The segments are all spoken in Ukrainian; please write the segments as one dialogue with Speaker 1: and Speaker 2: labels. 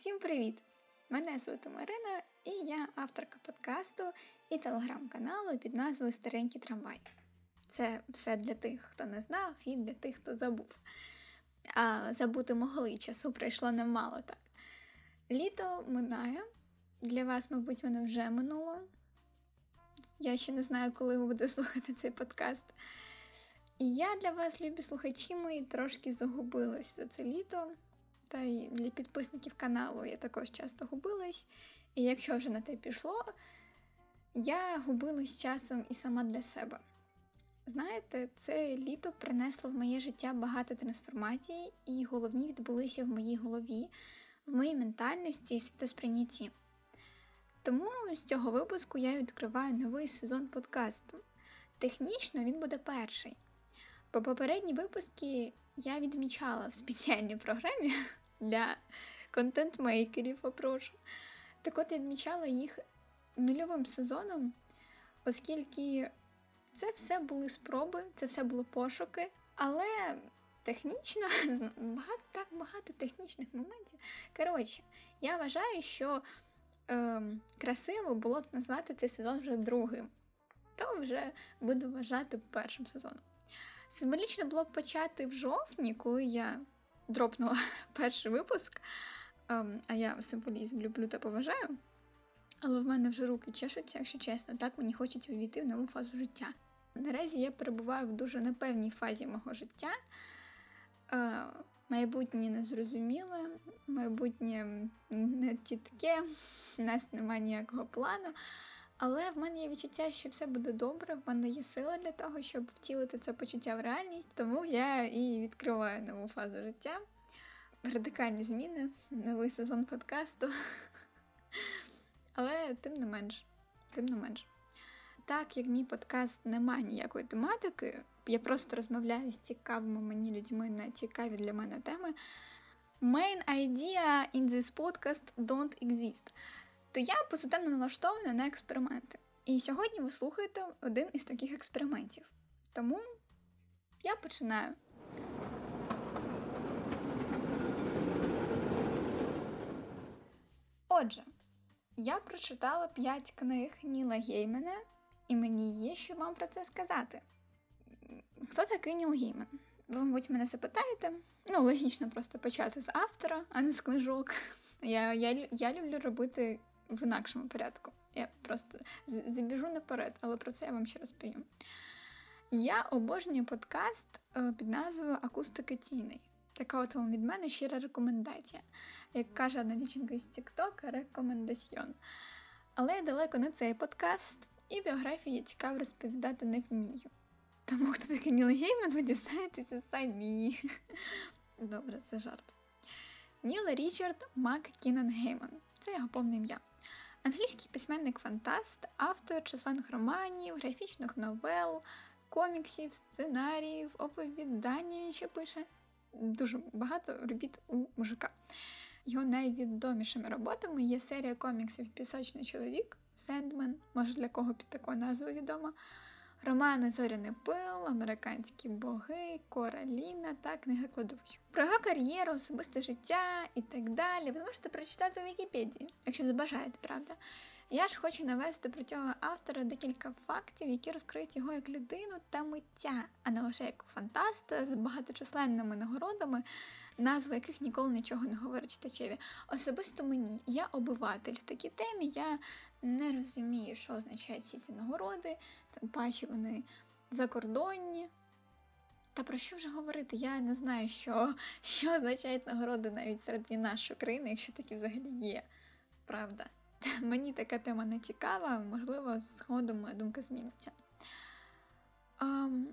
Speaker 1: Всім привіт! Мене звати Марина, і я авторка подкасту і телеграм-каналу під назвою Старенький трамвай. Це все для тих, хто не знав, і для тих, хто забув. А забути могли часу пройшло немало так. Літо минає. Для вас, мабуть, воно вже минуло. Я ще не знаю, коли ви будете слухати цей подкаст. І я для вас, любі слухачі мої, трошки загубилась за це літо. Та й для підписників каналу я також часто губилась. І якщо вже на те пішло, я губилась часом і сама для себе. Знаєте, це літо принесло в моє життя багато трансформацій, і головні відбулися в моїй голові, в моїй ментальності і світосприйнятті. Тому з цього випуску я відкриваю новий сезон подкасту. Технічно він буде перший. Бо попередні випуски я відмічала в спеціальній програмі для контент-мейкерів, попрошу. Так от я відмічала їх нульовим сезоном, оскільки це все були спроби, це все було пошуки, але технічно багато, так багато технічних моментів. Коротше, я вважаю, що е, красиво було б назвати цей сезон вже другим, то вже буду вважати першим сезоном. Символічно було б почати в жовтні, коли я дропнула перший випуск, ем, а я символізм люблю та поважаю. Але в мене вже руки чешуться, якщо чесно, так мені хочеться увійти в нову фазу життя. Наразі я перебуваю в дуже непевній фазі мого життя. Е, майбутнє незрозуміле, майбутнє не тітке, у нас немає ніякого плану. Але в мене є відчуття, що все буде добре, в мене є сила для того, щоб втілити це почуття в реальність, тому я і відкриваю нову фазу життя. Радикальні зміни, новий сезон подкасту. Але тим не менш, тим не менш. Так як мій подкаст не має ніякої тематики, я просто розмовляю з цікавими мені людьми на цікаві для мене теми. Main idea in this podcast don't exist то я позитивно налаштована на експерименти. І сьогодні ви слухаєте один із таких експериментів. Тому я починаю. Отже, я прочитала 5 книг Ніла Геймена, і мені є що вам про це сказати. Хто такий Ніл Геймен? Ви, мабуть, мене запитаєте? Ну, логічно просто почати з автора, а не з книжок. Я я, я люблю робити в інакшому порядку. Я просто забіжу наперед, але про це я вам ще розповім. Я обожнюю подкаст е, під назвою Акустика Акустикаційний. Така от вам від мене щира рекомендація. Як каже одна дівчинка з TikTok, рекомендаціон. Але я далеко не цей подкаст, і біографії я цікаво розповідати не вмію. Тому хто такий Ніл Гейман, ви дізнаєтеся самі. Добре, це жарт. Ніл Річард Маккіннон Гейман. Це його повне ім'я. Англійський письменник-фантаст, автор численних романів, графічних новел, коміксів, сценаріїв, оповідання ще пише. Дуже багато робіт у мужика. Його найвідомішими роботами є серія коміксів Пісочний чоловік, Sandman, може для кого під такою назвою відома. Романи Зоряний пил, Американські боги, Кораліна та книга кладовищ. Про його кар'єру, особисте життя і так далі. Ви зможете прочитати у Вікіпедії, якщо забажаєте, правда. Я ж хочу навести про цього автора декілька фактів, які розкриють його як людину та миття, а не лише як фантаста з багаточисленними нагородами, назви яких ніколи нічого не говорить читачеві. Особисто мені, я обиватель в такій темі, я не розумію, що означають всі ці нагороди, тим паче вони закордонні. Та про що вже говорити? Я не знаю, що що означають нагороди навіть серед нашої країни, якщо такі взагалі є. Правда. Мені така тема не цікава, можливо, згодом моя думка зміниться. Um,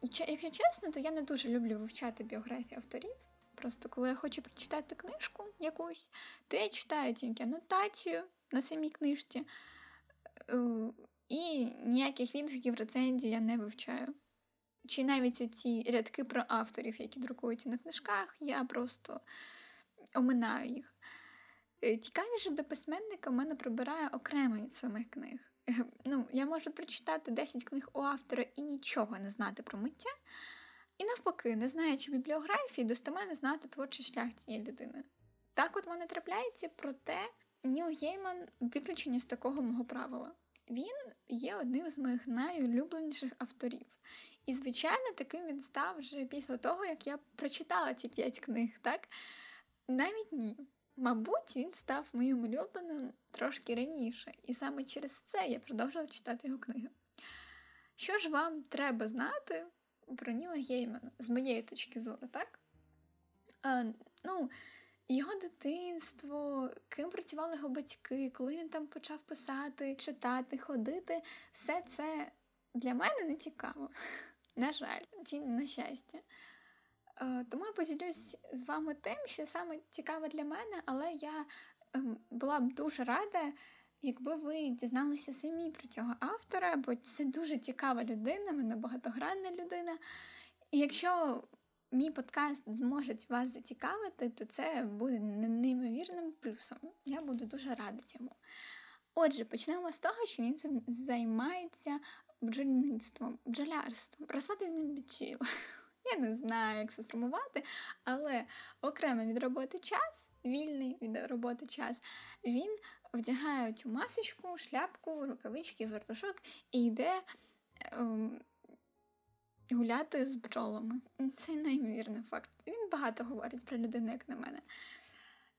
Speaker 1: і Якщо чесно, то я не дуже люблю вивчати біографії авторів. Просто коли я хочу прочитати книжку якусь, то я читаю тільки анотацію на самій книжці, е, і ніяких відгуків рецензій я не вивчаю. Чи навіть ці рядки про авторів, які друкуються на книжках, я просто оминаю їх. Е, цікавіше до письменника в мене прибирає окремо від самих книг. Е, ну, Я можу прочитати 10 книг у автора і нічого не знати про миття. І навпаки, не знаючи бібліографії, достеменно знати творчий шлях цієї людини. Так от мене трапляється, проте Ніл Гейман виключення з такого мого правила. Він є одним з моїх найулюбленіших авторів. І, звичайно, таким він став вже після того, як я прочитала ці п'ять книг, так? Навіть ні. Мабуть, він став моїм улюбленим трошки раніше, і саме через це я продовжила читати його книги. Що ж вам треба знати про Ніла Геймана, з моєї точки зору, так? А, Ну, його дитинство, ким працювали його батьки, коли він там почав писати, читати, ходити, все це для мене не цікаво. На жаль, чи на щастя. Е, тому я поділюсь з вами тим, що саме цікаве для мене, але я ем, була б дуже рада, якби ви дізналися самі про цього автора, бо це дуже цікава людина, вона багатогранна людина. І якщо мій подкаст зможе вас зацікавити, то це буде неймовірним плюсом. Я буду дуже рада цьому. Отже, почнемо з того, що він займається бджільництвом, бджолярством, розведеним бджіл. Я не знаю, як це сформувати, але окремо від роботи час, вільний від роботи час, він вдягає цю масочку, шляпку, рукавички, вертушок і йде ем, гуляти з бджолами. Це неймовірний факт. Він багато говорить про людину, як на мене.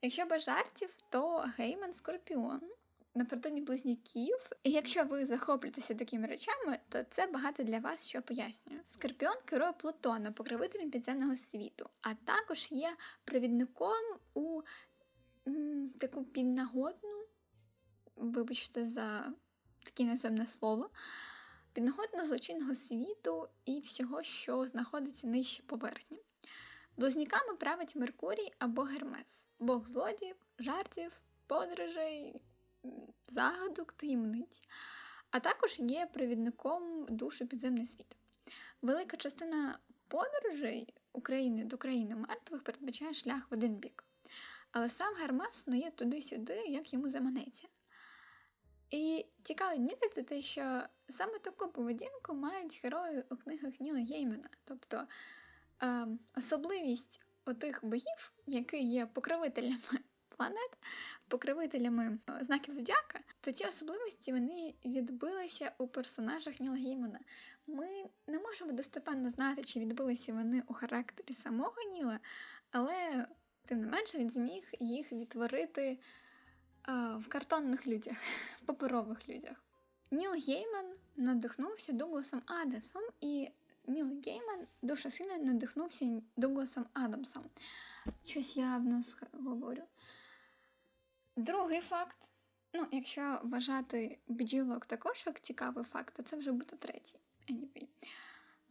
Speaker 1: Якщо без жартів, то Гейман Скорпіон напередодні близнюків. І якщо ви захоплюєтеся такими речами, то це багато для вас що пояснює. Скорпіон керує Плутона, покровителем підземного світу, а також є провідником у м, таку піднагодну, вибачте, за таке наземне слово. Піднагодно злочинного світу і всього, що знаходиться нижче поверхні. Близнюками править Меркурій або Гермес, бог злодіїв, жартів, подорожей, загадок, таємниць, а також є провідником душу підземний світ. Велика частина подорожей України до країни мертвих передбачає шлях в один бік. Але сам Гермес снує туди-сюди, як йому заманеться. І цікаво відмітити те, що саме таку поведінку мають герої у книгах Ніла Геймена. Тобто е, особливість отих богів, які є покровителями планет, покровителями е, знаків зодіака, то ці особливості вони відбилися у персонажах Ніла Геймана. Ми не можемо достепенно знати, чи відбилися вони у характері самого Ніла, але тим не менше він зміг їх відтворити а, в картонних людях, паперових людях. Ніл Гейман надихнувся Дугласом Адамсом, і Ніл Гейман дуже сильно надихнувся Дугласом Адамсом. Щось я в нас говорю. Другий факт. Ну, якщо вважати бджілок також як цікавий факт, то це вже буде третій. Anyway.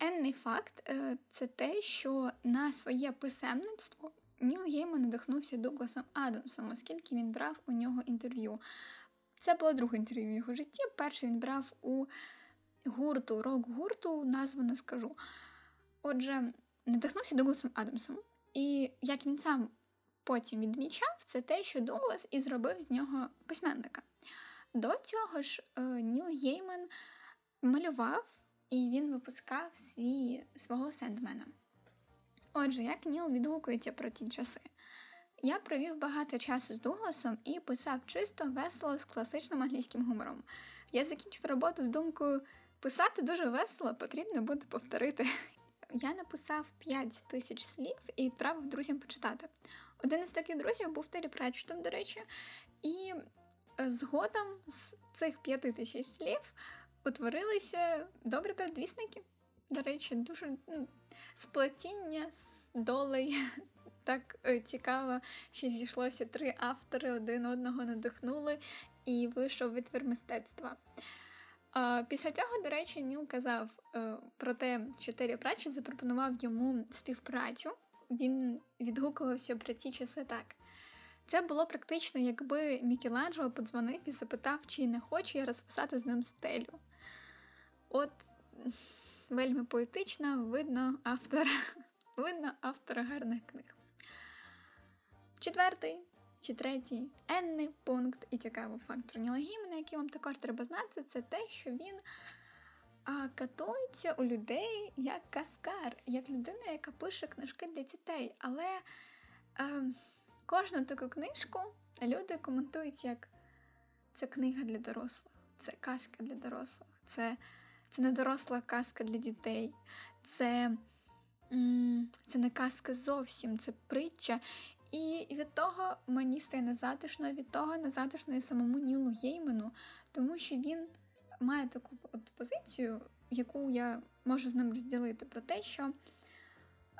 Speaker 1: Енний факт е, це те, що на своє писемництво Ніл Гейман надихнувся Дугласом Адамсом, оскільки він брав у нього інтерв'ю. Це було друге інтерв'ю в його житті. Перший він брав у гурту, рок-гурту, назву не скажу. Отже, надихнувся Дугласом Адамсом. І як він сам потім відмічав, це те, що Дуглас і зробив з нього письменника. До цього ж е, Ніл Гейман малював і він випускав свій, свого Сендмена. Отже, як Ніл відгукується про ті часи? Я провів багато часу з Дугласом і писав чисто, весело з класичним англійським гумором. Я закінчив роботу з думкою писати дуже весело, потрібно буде повторити. Я написав 5 тисяч слів і відправив друзям почитати. Один із таких друзів був Террі Претчетом, до речі, і е, згодом з цих п'яти тисяч слів утворилися добрі передвісники. До речі, дуже ну, сплетіння з долей. Так е, цікаво, що зійшлося три автори, один одного надихнули, і вийшов витвір мистецтва. Після цього, до речі, Ніл казав е, про те, що Террі Пратчет запропонував йому співпрацю він відгукувався про ті часи так. Це було практично, якби Мікеланджело подзвонив і запитав, чи не хочу я розписати з ним стелю. От вельми поетично, видно автора, видно автора гарних книг. Четвертий чи третій енний пункт і цікавий факт про Ніла який вам також треба знати, це те, що він а катується у людей як каскар, як людина, яка пише книжки для дітей. Але е, кожну таку книжку люди коментують як це книга для дорослих, це казка для дорослих, це це не доросла казка для дітей, це, це не казка зовсім, це притча. І від того мені стає незатишно, від того незатишно і самому Нілу Геймену, тому що він має таку от позицію, яку я можу з ним розділити, про те, що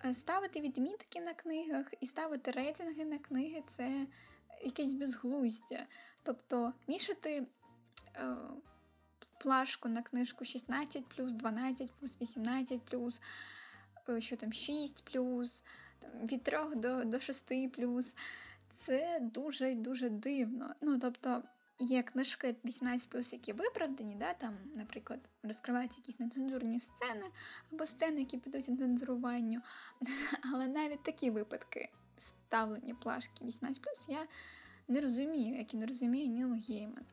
Speaker 1: е, ставити відмітки на книгах і ставити рейтинги на книги це якесь безглуздя. Тобто мішати е, плашку на книжку 16, 12, 18, е, що там 6, від 3 до до 6 Це дуже дуже дивно. Ну, тобто, є книжки 18 які виправдані, да, там, наприклад, розкриваються якісь нецензурні сцени або сцени, які підуть на цензуруванню. Але навіть такі випадки ставлення плашки 18 я не розумію, як і не розуміє Ніл Гейман.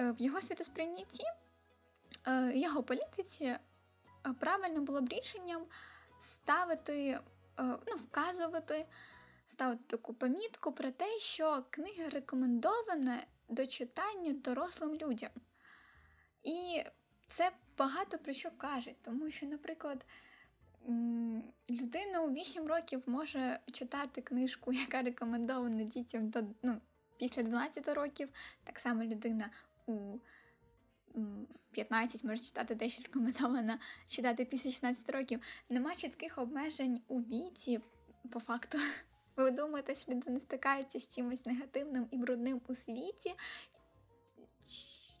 Speaker 1: Е, в його світосприйнятті, е, його політиці е, правильно було б рішенням ставити, ну, вказувати, ставити таку помітку про те, що книга рекомендована до читання дорослим людям. І це багато про що каже, тому що, наприклад, людина у 8 років може читати книжку, яка рекомендована дітям до ну, після 12 років. Так само людина у 15 може читати те, що рекомендовано читати після 16 років. Нема чітких обмежень у віці, по факту. Ви думаєте, що людина стикається з чимось негативним і брудним у світі?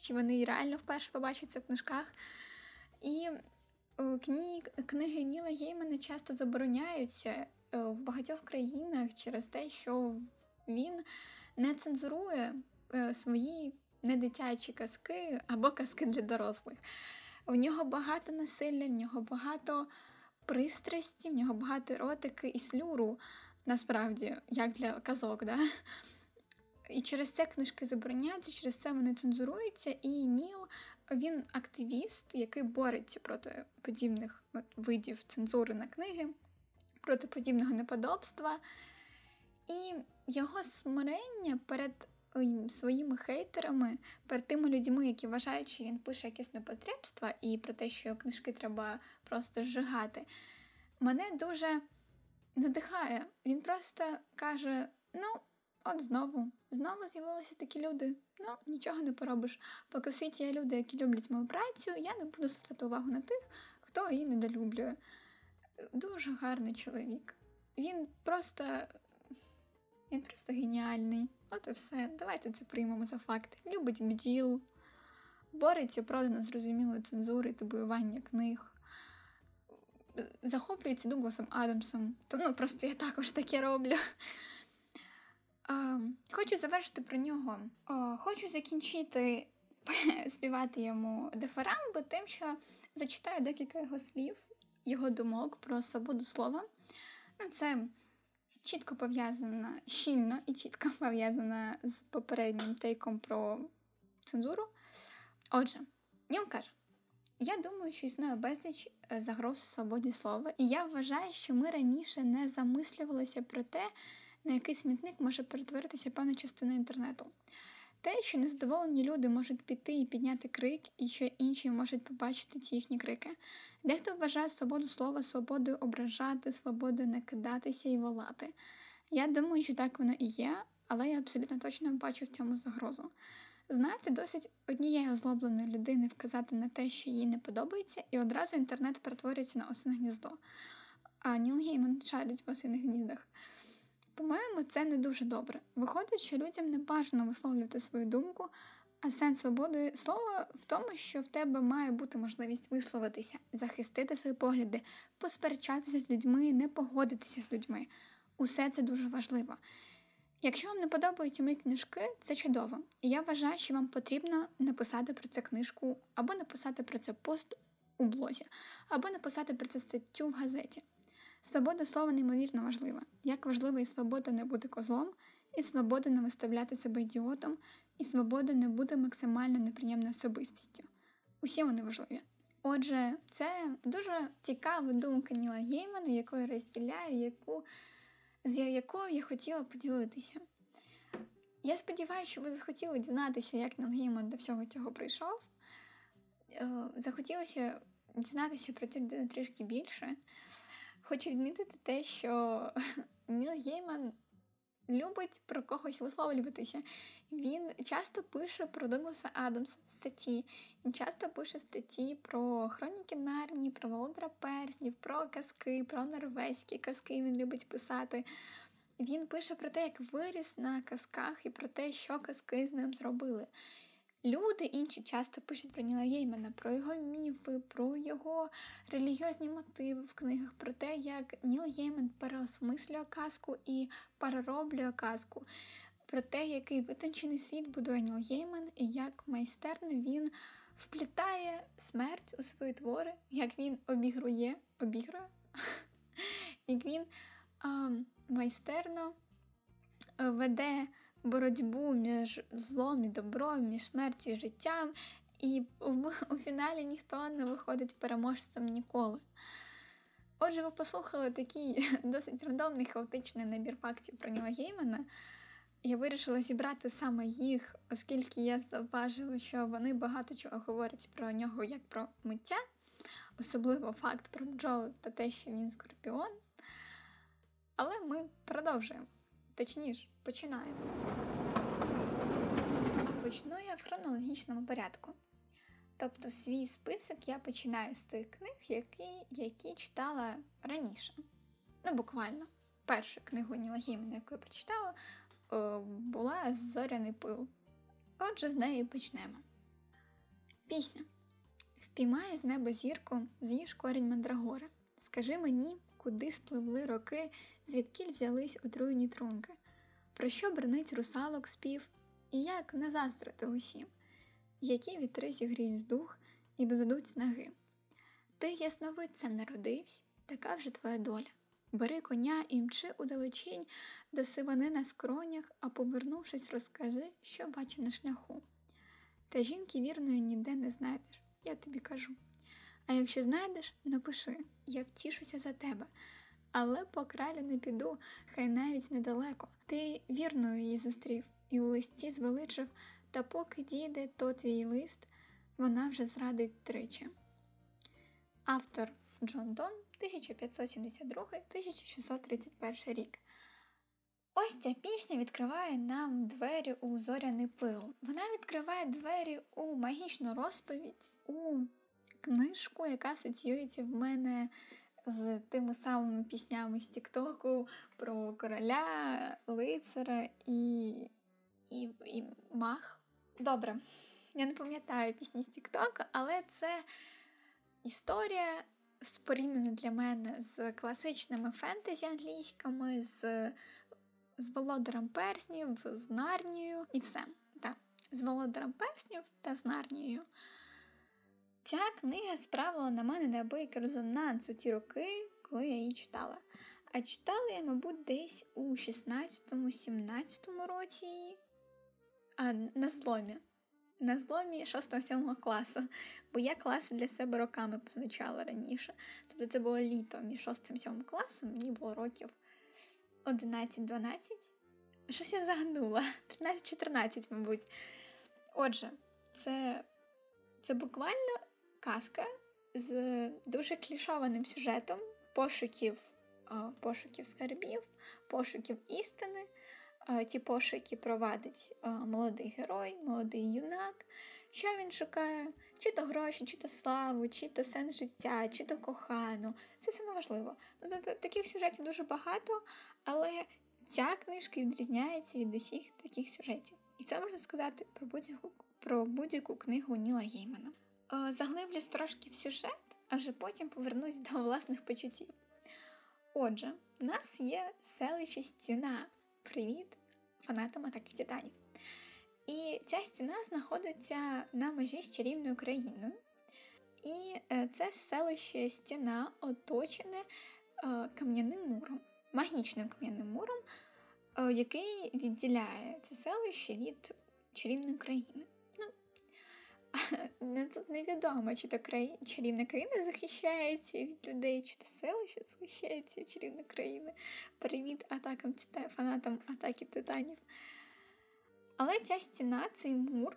Speaker 1: Чи вони реально вперше побачаться в книжках? І Кні... Книги Ніла Геймана часто забороняються е, в багатьох країнах через те, що він не цензурує е, свої недитячі казки або казки для дорослих. В нього багато насилля, в нього багато пристрасті, в нього багато еротики і слюру, насправді, як для казок. Да? І через це книжки забороняються, через це вони цензуруються, і Ніл він активіст, який бореться проти подібних видів цензури на книги, проти подібного неподобства. І його смирення перед своїми хейтерами, перед тими людьми, які вважають, що він пише якесь непотребство, і про те, що книжки треба просто зжигати, мене дуже надихає. Він просто каже: ну. От знову, знову з'явилися такі люди. Ну, нічого не поробиш. Поки в світі є люди, які люблять мою працю, я не буду звертати увагу на тих, хто її недолюблює. Дуже гарний чоловік. Він просто він просто геніальний. От і все. Давайте це приймемо за факт. Любить бджіл, бореться проти незрозумілої цензури і табуювання книг. Захоплюється Дугласом Адамсом. Тому ну, просто я також таке роблю. Хочу завершити про нього. Хочу закінчити співати йому дифарамби тим, що зачитаю декілька його слів, його думок про свободу слова. Ну, це чітко пов'язана, щільно і чітко пов'язана з попереднім тейком про цензуру. Отже, Ніл каже. Я думаю, що існує безліч е, загроз свободі слова, і я вважаю, що ми раніше не замислювалися про те, на який смітник може перетворитися певна частина інтернету. Те, що незадоволені люди можуть піти і підняти крик, і що інші можуть побачити ці їхні крики. Дехто вважає свободу слова, свободою ображати, свободою не кидатися і волати. Я думаю, що так воно і є, але я абсолютно точно бачу в цьому загрозу. Знаєте, досить однієї озлобленої людини вказати на те, що їй не подобається, і одразу інтернет перетворюється на осине гніздо. А Ніл Гейман шарить в осиних гніздах. По-моєму, це не дуже добре. Виходить, що людям не бажано висловлювати свою думку, а сенс свободи слова в тому, що в тебе має бути можливість висловитися, захистити свої погляди, посперечатися з людьми, не погодитися з людьми. Усе це дуже важливо. Якщо вам не подобаються мої книжки, це чудово. І я вважаю, що вам потрібно написати про це книжку, або написати про це пост у блозі, або написати про це статтю в газеті. Свобода слова неймовірно важлива. Як важлива і свобода не бути козлом, і свобода не виставляти себе ідіотом, і свобода не бути максимально неприємною особистістю. Усі вони важливі. Отже, це дуже цікава думка Ніла Геймана, яку я розділяю, яку з якою я хотіла поділитися. Я сподіваюся, що ви захотіли дізнатися, як Нел Гейман до всього цього прийшов. Е, захотілося дізнатися про цю людину трішки більше. Хочу відмітити те, що Ніл Гейман любить про когось висловлюватися. Він часто пише про Дугласа Адамса статті, він часто пише статті про хроніки Нарні, про Володара Перснів, про казки, про норвезькі казки він любить писати. Він пише про те, як виріс на казках і про те, що казки з ним зробили. Люди інші часто пишуть про Ніла Геймана, про його міфи, про його релігіозні мотиви в книгах, про те, як Ніл Гейман переосмислює казку і перероблює казку, про те, який витончений світ будує Ніл Гейман, і як майстерно він вплітає смерть у свої твори, як він обігрує, обігрує, як він майстерно веде боротьбу між злом і добром, між смертю і життям, і у, фіналі ніхто не виходить переможцем ніколи. Отже, ви послухали такий досить рандомний хаотичний набір фактів про Ніла Геймана. Я вирішила зібрати саме їх, оскільки я завважила, що вони багато чого говорять про нього як про миття, особливо факт про бджоли та те, що він скорпіон. Але ми продовжуємо. Точніше, починаємо. А почну я в хронологічному порядку. Тобто, свій список я починаю з тих книг, які які читала раніше. Ну, буквально. Перша книгу Ніла Геймана, яку я прочитала, була Зоряний пил. Отже, з неї почнемо. Пісня. Впіймає з неба зірку, з'їж корінь мандрагора. Скажи мені, куди спливли роки, звідкіль взялись отруйні трунки, про що бронить русалок спів, і як не заздрити усім, які вітри зігріють дух і додадуть снаги. Ти ясновидцем народився, така вже твоя доля. Бери коня і мчи удалечінь до сивани на скронях, а повернувшись, розкажи, що бачив на шляху. Та жінки вірної ніде не знайдеш, я тобі кажу. А якщо знайдеш, напиши, я втішуся за тебе. Але по кралю не піду, хай навіть недалеко. Ти вірною її зустрів і у листі звеличив, та поки дійде то твій лист, вона вже зрадить тричі. Автор Джон Дон 1572-1631 рік. Ось ця пісня відкриває нам двері у зоряний пил. Вона відкриває двері у магічну розповідь, у книжку, яка асоціюється в мене з тими самими піснями з Тіктоку про короля, лицара і, і, і мах. Добре, я не пам'ятаю пісні з Тіктока, але це історія споріднена для мене з класичними фентезі англійськими, з з Володарем Перснів, з Нарнією і все. Так, з Володарем Перснів та з Нарнією. Ця книга справила на мене неабиякий резонанс у ті роки, коли я її читала. А читала я, мабуть, десь у 16-17 році її. А на зломі. На зломі 6-7 класу, бо я класи для себе роками позначала раніше. Тобто це було літо між 6-7 класом, мені було років 11-12. Щось я загнула. 13-14, мабуть. Отже, це, це буквально казка з дуже клішованим сюжетом пошуків пошуків скарбів, пошуків істини. Ті пошуки провадить молодий герой, молодий юнак. Що він шукає? Чи то гроші, чи то славу, чи то сенс життя, чи то кохану. Це все неважливо. Тобто таких сюжетів дуже багато, але ця книжка відрізняється від усіх таких сюжетів. І це можна сказати про будь-яку про будь-яку книгу Ніла Геймана. Е, заглиблюсь трошки в сюжет, а вже потім повернусь до власних почуттів. Отже, в нас є селище стіна. Привіт, фанатам атаки титанів. І ця стіна знаходиться на межі з чарівною країною. І е, це селище стіна оточене е, кам'яним муром, магічним кам'яним муром, який відділяє це селище від чарівної країни. Ну, тут невідомо, чи то краї... чарівна країна захищається від людей, чи то селище захищається від чарівної країни. Привіт атакам фанатам атаки титанів. Але ця стіна, цей мур,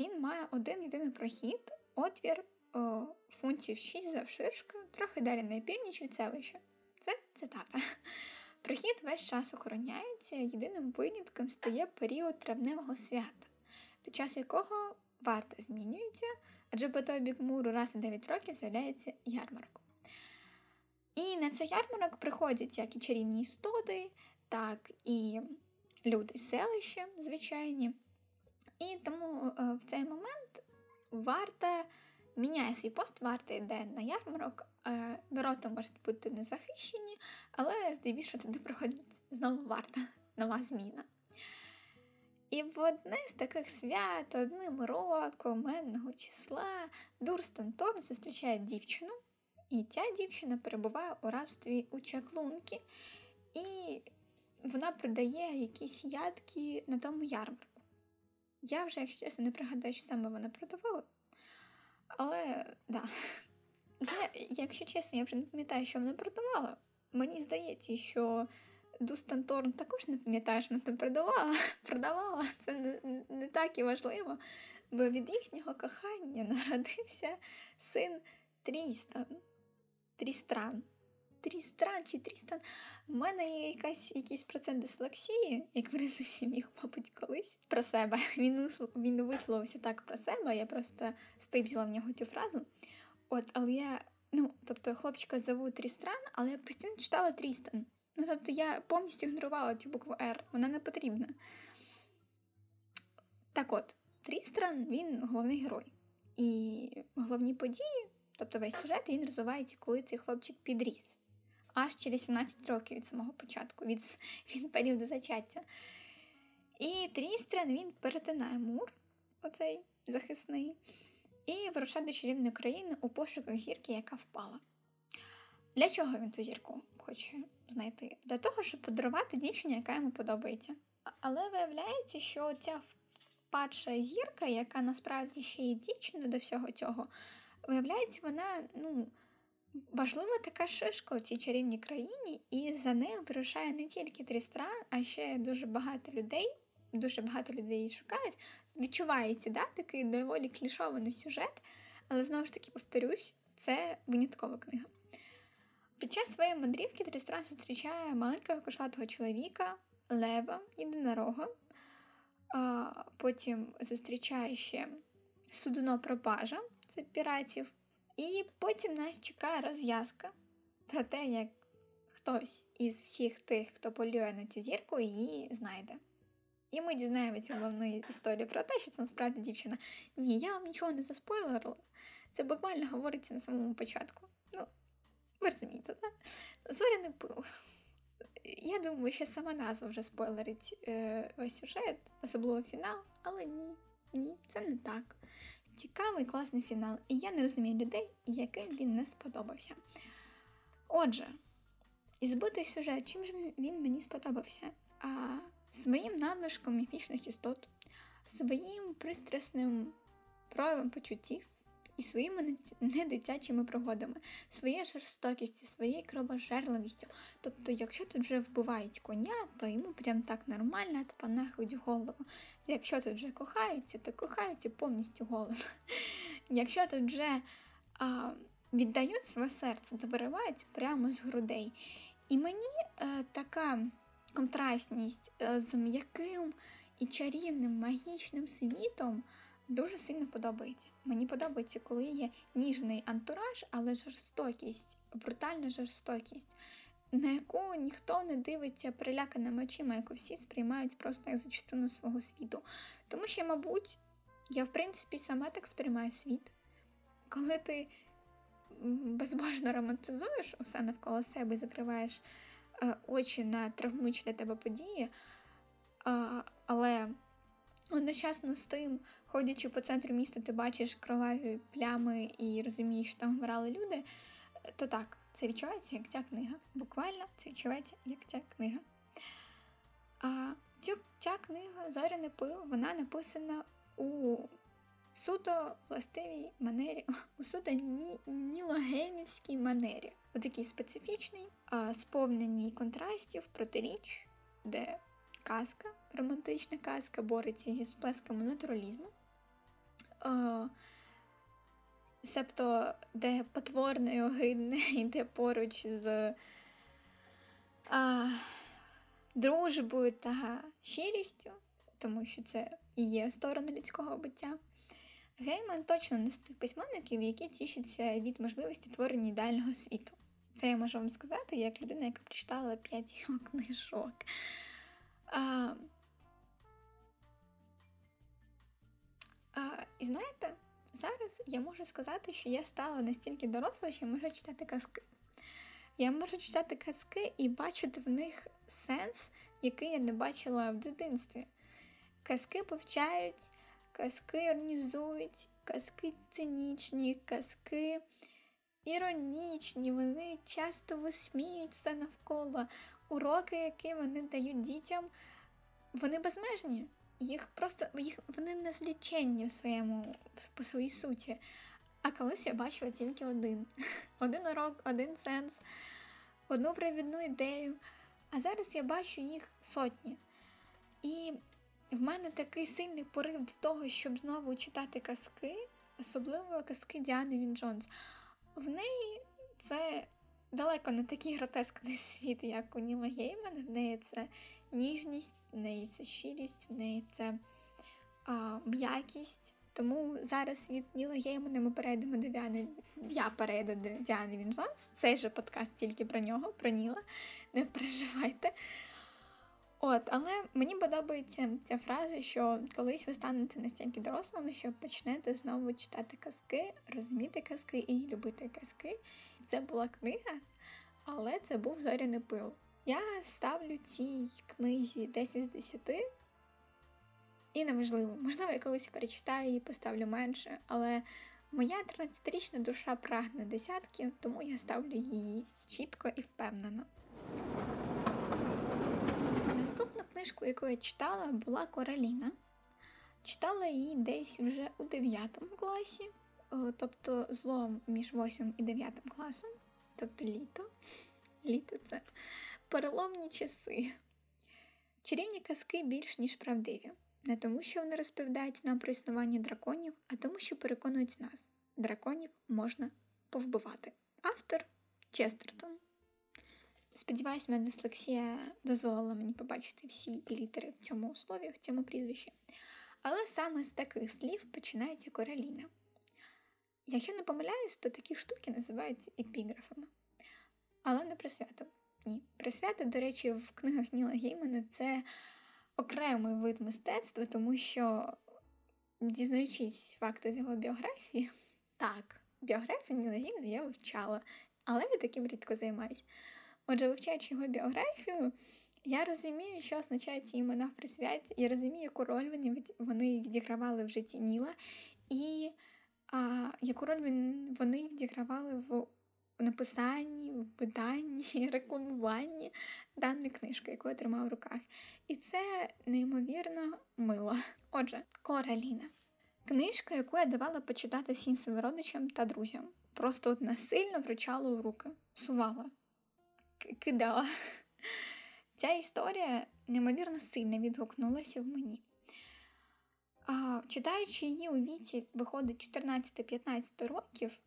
Speaker 1: він має один єдиний прохід, отвір о, фунтів 6 завширшки, трохи далі на північ від селища. Це цитата. Прохід весь час охороняється, єдиним винятком стає період травневого свята, під час якого варта змінюється, адже по той бік муру раз на 9 років з'являється ярмарок. І на цей ярмарок приходять як і чарівні істоти, так і люди селища, звичайні. І тому е, в цей момент варта міняє свій пост, варта йде на ярмарок, е, ворота можуть бути не захищені, але здебільшого туди приходить знову варта, нова зміна. І в одне з таких свят, одним роком, енного числа, Дурстон Торн зустрічає дівчину, і ця дівчина перебуває у рабстві у чаклунки, і вона продає якісь ядки на тому ярмарку. Я вже, якщо чесно, не пригадаю, що саме вона продавала. Але, да. Я, якщо чесно, я вже не пам'ятаю, що вона продавала. Мені здається, що Дустан Торн також не пам'ятає, що вона продавала. продавала. Це не, не так і важливо, бо від їхнього кохання народився син Трістан. Трістран. Трістран чи Трістан. У мене є якась, якийсь процент дислексії, як ви всі міг, мабуть, колись про себе. Він він висловився так про себе, я просто спизділа в нього цю фразу. От, але я, ну, тобто, хлопчика зовут Трістран, але я постійно читала Трістан. Ну, тобто, я повністю ігнорувала цю букву Р, вона не потрібна. Так от, Трістран він головний герой. І головні події, тобто весь сюжет, він розвивається, коли цей хлопчик підріс. Аж через 17 років від самого початку, від, від періоду зачаття. І Трістран він перетинає мур, оцей захисний, і вирушає до чарівної країни у пошуках зірки, яка впала. Для чого він ту зірку хоче знайти? Для того, щоб подарувати дівчині, яка йому подобається. Але виявляється, що ця впадша зірка, яка насправді ще є дівчиною до всього цього, виявляється, вона ну, важлива така шишка у цій чарівній країні, і за нею вирушає не тільки Трістран, а ще дуже багато людей. Дуже багато людей її шукають. Відчувається да, такий доволі клішований сюжет, але знову ж таки повторюсь, це виняткова книга. Під час своєї мандрівки Трістран зустрічає маленького кошлатого чоловіка, лева, єдинорога, а потім зустрічає ще судно пропажа це піратів, і потім нас чекає розв'язка про те, як хтось із всіх тих, хто полює на цю зірку, її знайде. І ми дізнаємося головну історію про те, що це насправді дівчина. Ні, я вам нічого не заспойлерила. Це буквально говориться на самому початку. Ви розумієте, так? Зоряний пил. Я думаю, що сама назва вже спойлерить е, весь сюжет, особливо фінал, але ні, ні, це не так. Цікавий, класний фінал. І я не розумію людей, яким він не сподобався. Отже, і збитий сюжет, чим же він мені сподобався? А, Своїм надлишком міфічних істот, своїм пристрасним проявом почуттів і своїми недитячими пригодами, своєю жорстокістю, своєю кровожерливістю. Тобто, якщо тут вже вбивають коня, то йому прям так нормально панахують голову. Якщо тут вже кохаються, то кохаються повністю голову. Якщо тут вже а, віддають своє серце, то виривають прямо з грудей. І мені а, така контрастність а, з м'яким і чарівним магічним світом дуже сильно подобається. Мені подобається, коли є ніжний антураж, але жорстокість, брутальна жорстокість, на яку ніхто не дивиться приляканими очима, яку всі сприймають просто як за частину свого світу. Тому що, мабуть, я, в принципі, сама так сприймаю світ. Коли ти безбожно романтизуєш усе навколо себе, і закриваєш е, очі на травмуючі для тебе події, е, але Одночасно з тим, ходячи по центру міста, ти бачиш кроваві плями і розумієш, що там вмирали люди, то так, це відчувається як ця книга. Буквально це відчувається як ця книга. А цю, Ця книга Зоряний пил, вона написана у суто властивій манері, у суто ні, нілогемівській манері. У такій специфічній, сповненій контрастів, протиріч, де казка, романтична казка бореться зі сплесками натуралізму. А, Себто, де потворне і огидне йде поруч з а, дружбою та щирістю, тому що це і є сторона людського буття. Гейман точно не з тих письменників, які тішаться від можливості творення ідеального світу. Це я можу вам сказати, як людина, яка прочитала п'ять його книжок. А, а, І знаєте, зараз я можу сказати, що я стала настільки дорослою, що я можу читати казки. Я можу читати казки і бачити в них сенс, який я не бачила в дитинстві. Казки повчають, казки організують, казки цинічні, казки іронічні, вони часто висміють все навколо. Уроки, які вони дають дітям, вони безмежні. Їх просто їх вони незліченні в своєму по своїй суті. А колись я бачила тільки один: один урок, один сенс, одну привідну ідею. А зараз я бачу їх сотні. І в мене такий сильний порив до того, щоб знову читати казки, особливо казки Діани Він Джонс. В неї це далеко не такий гротескний світ, як у Ніла Геймана. В неї це ніжність, в неї це щирість, в неї це а, м'якість. Тому зараз від Ніла Геймана ми перейдемо до Діани. Я перейду до Діани Він Цей же подкаст тільки про нього, про Ніла. Не переживайте. От, але мені подобається ця фраза, що колись ви станете настільки дорослими, що почнете знову читати казки, розуміти казки і любити казки. Це була книга, але це був зоряний пил. Я ставлю цій книзі 10 з 10. І неважливо, можливо, я колись перечитаю і поставлю менше, але моя 13-річна душа прагне десятки, тому я ставлю її чітко і впевнено. Наступну книжку, яку я читала, була Кораліна. Читала її десь вже у 9 класі, тобто злом між 8 і 9 класом, тобто літо. Літо це переломні часи. Чарівні казки більш ніж правдиві. Не тому, що вони розповідають нам про існування драконів, а тому, що переконують нас, драконів можна повбивати. Автор Честертон. Сподіваюсь, мене дислексія дозволила мені побачити всі літери в цьому слові, в цьому прізвищі. Але саме з таких слів починається короліна. Якщо не помиляюсь, то такі штуки називаються епіграфами. Але не присвято. Ні. Присвято, до речі, в книгах Ніла Геймана це окремий вид мистецтва, тому що, дізнаючись факти з його біографії, так, біографію Ніла Геймана я вивчала, але я таким рідко займаюся. Отже, вивчаючи його біографію, я розумію, що означають ці імена в присвяті, я розумію, яку роль вони вони відігравали в житті Ніла, і а, яку роль вони відігравали в написанні, в виданні, рекламуванні даної книжки, яку я тримаю в руках. І це неймовірно мило. Отже, Кораліна. Книжка, яку я давала почитати всім своїм родичам та друзям. Просто от насильно вручала в руки, сувала кидала. Ця історія неймовірно сильно відгукнулася в мені. А, Читаючи її у віці, виходить 14-15 років,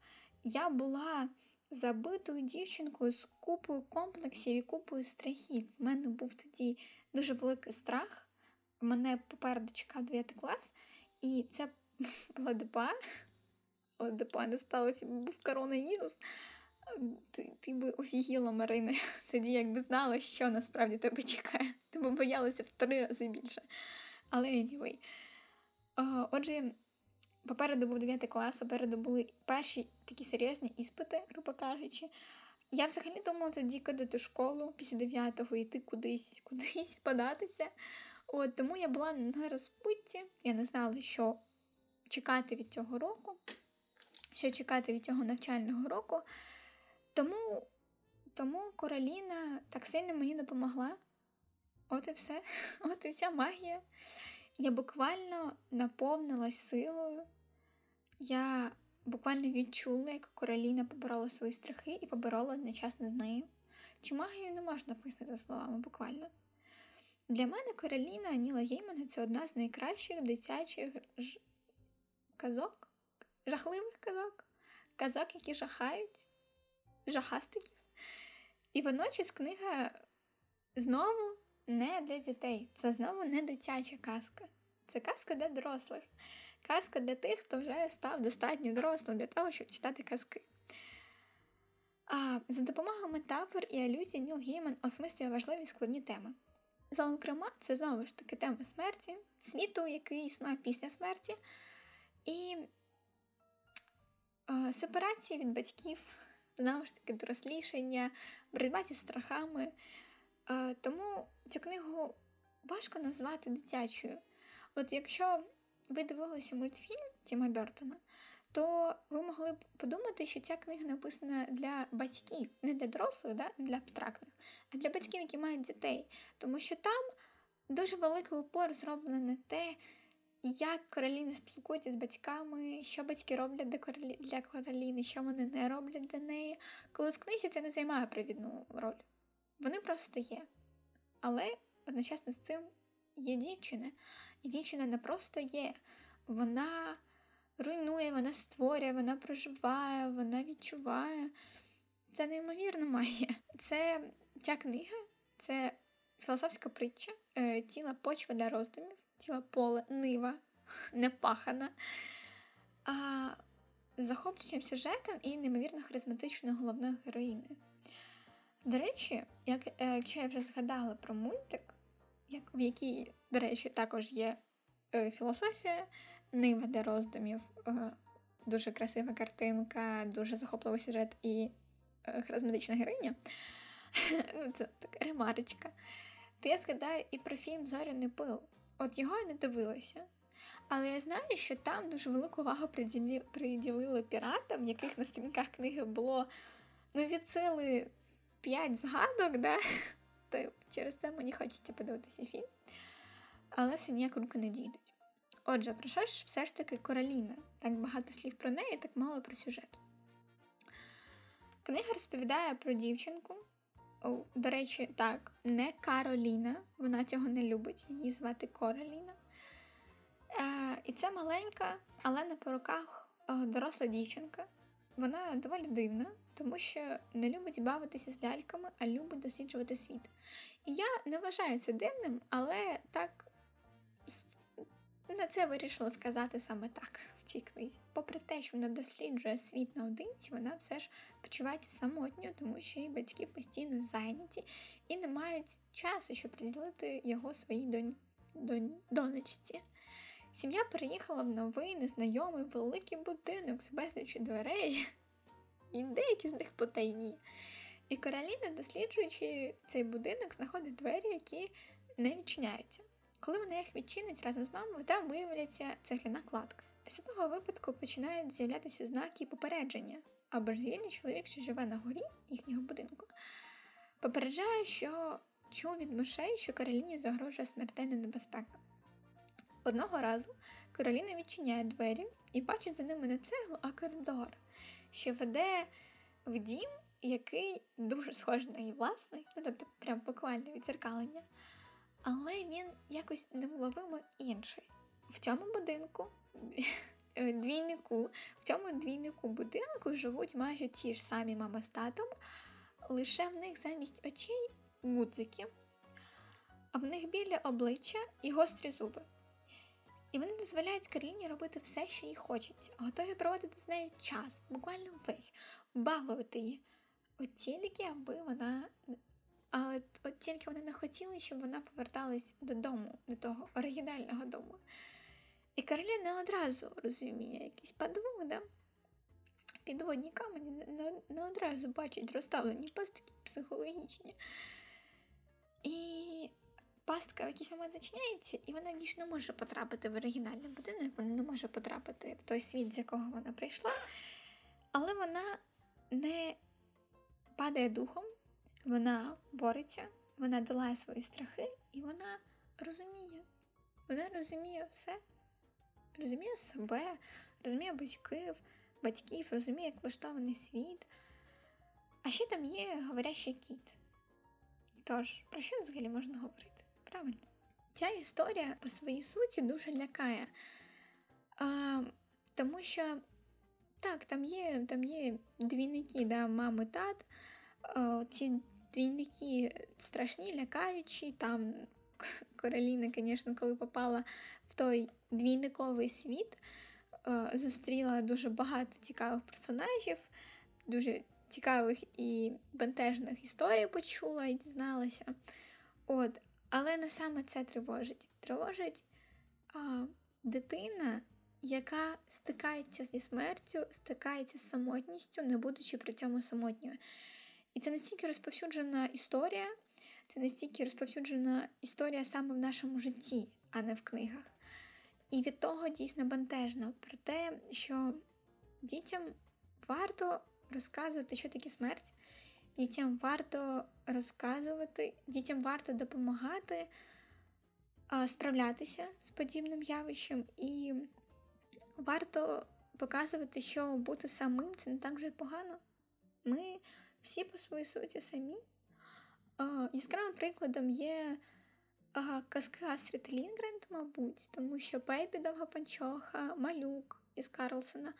Speaker 1: я була забитою дівчинкою з купою комплексів і купою страхів. У мене був тоді дуже великий страх. Мене попереду чекав 9 клас, і це була ДПА. ДПА не сталося, був коронавірус ти ти би офігіла, Марина, тоді якби знала, що насправді тебе чекає. Ти б боялася в три рази більше. Але anyway. Отже, попереду був 9 клас, попереду були перші такі серйозні іспити, грубо кажучи. Я взагалі думала тоді кидати школу після 9-го йти кудись, кудись податися. От, Тому я була на розпутті, я не знала, що чекати від цього року, що чекати від цього навчального року. Тому тому Короліна так сильно мені допомогла. От і все, от і вся магія. Я буквально наповнилась силою, Я буквально відчула, як Короліна поборола свої страхи і поборола одночасно з нею. Цю магію не можна пояснити словами, буквально. Для мене Короліна Аніла Геймана це одна з найкращих дитячих ж... казок, жахливих казок, казок, які жахають, жахастиків. І водночас книга знову не для дітей. Це знову не дитяча казка. Це казка для дорослих. Казка для тих, хто вже став достатньо дорослим для того, щоб читати казки. А За допомогою метафор і алюзій Ніл Гейман осмислює важливі складні теми. Зокрема, це знову ж таки тема смерті, світу, який існує після смерті, і е, сепарації від батьків, знову ж таки, дорослішання, боротьба зі страхами. Е, тому цю книгу важко назвати дитячою. От якщо ви дивилися мультфільм Тіма Бертона, то ви могли б подумати, що ця книга написана для батьків, не для дорослих, да? не для абстрактних, а для батьків, які мають дітей. Тому що там дуже великий упор зроблений на те, як Кароліна спілкується з батьками, що батьки роблять для Кароліни, що вони не роблять для неї. Коли в книзі це не займає привідну роль. Вони просто є. Але одночасно з цим є дівчина. І дівчина не просто є, вона руйнує, вона створює, вона проживає, вона відчуває. Це неймовірно має. Це ця книга, це філософська притча, е, тіла почва для роздумів, тіла поле, нива, непахана. А захоплюючим сюжетом і неймовірно харизматичною головною героїною. До речі, як, е, якщо я вже згадала про мультик, як, в якій, до речі, також є е, філософія, нива для роздумів, е, дуже красива картинка, дуже захопливий сюжет і е, харизматична героїня. ну, Це така ремарочка. То я згадаю і про фільм Зоряний пил. От його я не дивилася. Але я знаю, що там дуже велику увагу приділи, приділили піратам, яких на сторінках книги було ну, від сили 5 згадок, да? То через це мені хочеться подивитися фільм. Але все ніяк руки не дійдуть. Отже, про що ж все ж таки Короліна? Так багато слів про неї, так мало про сюжет. Книга розповідає про дівчинку. О, До речі, так, не Кароліна, вона цього не любить, її звати Короліна. Е, І це маленька, але на поруках доросла дівчинка. Вона доволі дивна, тому що не любить бавитися з ляльками, а любить досліджувати світ. І я не вважаю це дивним, але так на це вирішила вказати саме так в цій книзі. Попри те, що вона досліджує світ наодинці, вона все ж почувається самотньо, тому що її батьки постійно зайняті і не мають часу, щоб приділити його своїй донь... донь... донечці. Сім'я переїхала в новий, незнайомий великий будинок з безлічі дверей, і деякі з них потайні. І Кароліна, досліджуючи цей будинок, знаходить двері, які не відчиняються. Коли вона їх відчинить разом з мамою, там виявляється цегляна кладка. Після того випадку починають з'являтися знаки попередження, а божевільний чоловік, що живе на горі їхнього будинку, попереджає, що чув від мишей, що Кароліні загрожує смертельна небезпека. Одного разу Кароліна відчиняє двері і бачить за ними не цеглу, а коридор, що веде в дім, який дуже схожий на її власний, ну тобто прям буквальне відзеркалення але він якось невловимо інший. В цьому будинку, е, двійнику, в цьому двійнику будинку живуть майже ті ж самі мама з татом, лише в них замість очей гудзики, а в них білі обличчя і гострі зуби. І вони дозволяють Кароліні робити все, що їй хочеться, готові проводити з нею час, буквально весь, балувати її. От тільки аби вона але от тільки вони не хотіли, щоб вона поверталась додому, до того оригінального дому. І Кароліна не одразу розуміє якісь подвох, підводні камені не, не одразу бачить розставлені пастки психологічні. І пастка в якийсь момент зачиняється, і вона більш не може потрапити в оригінальний будинок, вона не може потрапити в той світ, з якого вона прийшла, але вона не падає духом, вона бореться, вона долає свої страхи, і вона розуміє. Вона розуміє все, розуміє себе, розуміє батьків, батьків, розуміє, як влаштований світ. А ще там є говорящий кіт. Тож, про що взагалі можна говорити? Правильно? Ця історія по своїй суті дуже лякає. А, Тому що, так, там є там є двійники, да, мами, тат. А, ці двійники страшні, лякаючі. Там Короліна, звісно, коли попала в той двійниковий світ, а, зустріла дуже багато цікавих персонажів, дуже цікавих і бентежних історій почула і дізналася. От, Але не саме це тривожить. Тривожить а, дитина, яка стикається зі смертю, стикається з самотністю, не будучи при цьому самотньою. І це настільки розповсюджена історія, це настільки розповсюджена історія саме в нашому житті, а не в книгах. І від того дійсно бентежно про те, що дітям варто розказувати, що таке смерть. Дітям варто розказувати, дітям варто допомагати справлятися з подібним явищем, і варто показувати, що бути самим це не так вже погано. Ми всі по своїй суті самі. Яскравим прикладом є казки Астрід Лінгренд, мабуть, тому що Пепі Довгопанчоха, Малюк із Карлсона.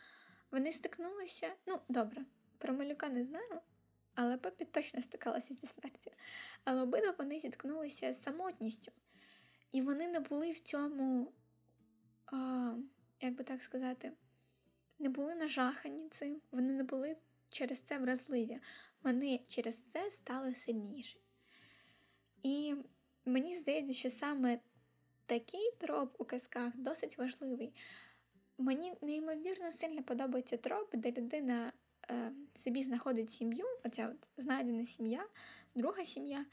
Speaker 1: Вони стикнулися. Ну, добре, про малюка не знаю, але Пепі точно стикалася зі смертю. Але обидва вони зіткнулися з самотністю. І вони не були в цьому, а, як би так сказати, не були нажахані цим, вони не були через це вразливі. Вони через це стали сильніші. І мені здається, що саме такий троп у казках досить важливий. Мені неймовірно сильно подобається троп, де людина собі знаходить сім'ю, оця от знайдена сім'я, друга сім'я,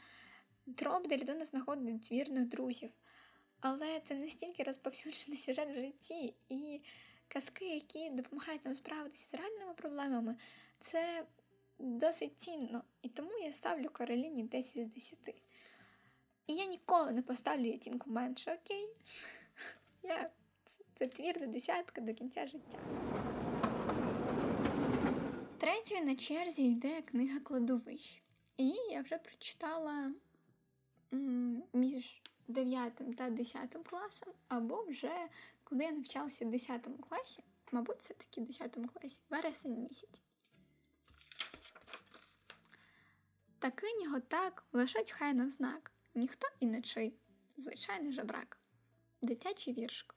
Speaker 1: троп, де людина знаходить вірних друзів. Але це настільки розповсюджений сюжет в житті, і казки, які допомагають нам справитися з реальними проблемами, це досить цінно. І тому я ставлю Кароліні 10 з 10. І я ніколи не поставлю оцінку менше, окей? Я... Це твір десятка до кінця життя. Третьою на черзі йде книга кладовищ. І я вже прочитала між 9 та 10 класом, або вже коли я навчалася в 10 класі, мабуть, це таки в 10 класі, вересень місяць. Такинього так лишать хай навзнак. Ніхто і не чий. Звичайний жебрак. Дитячий віршик.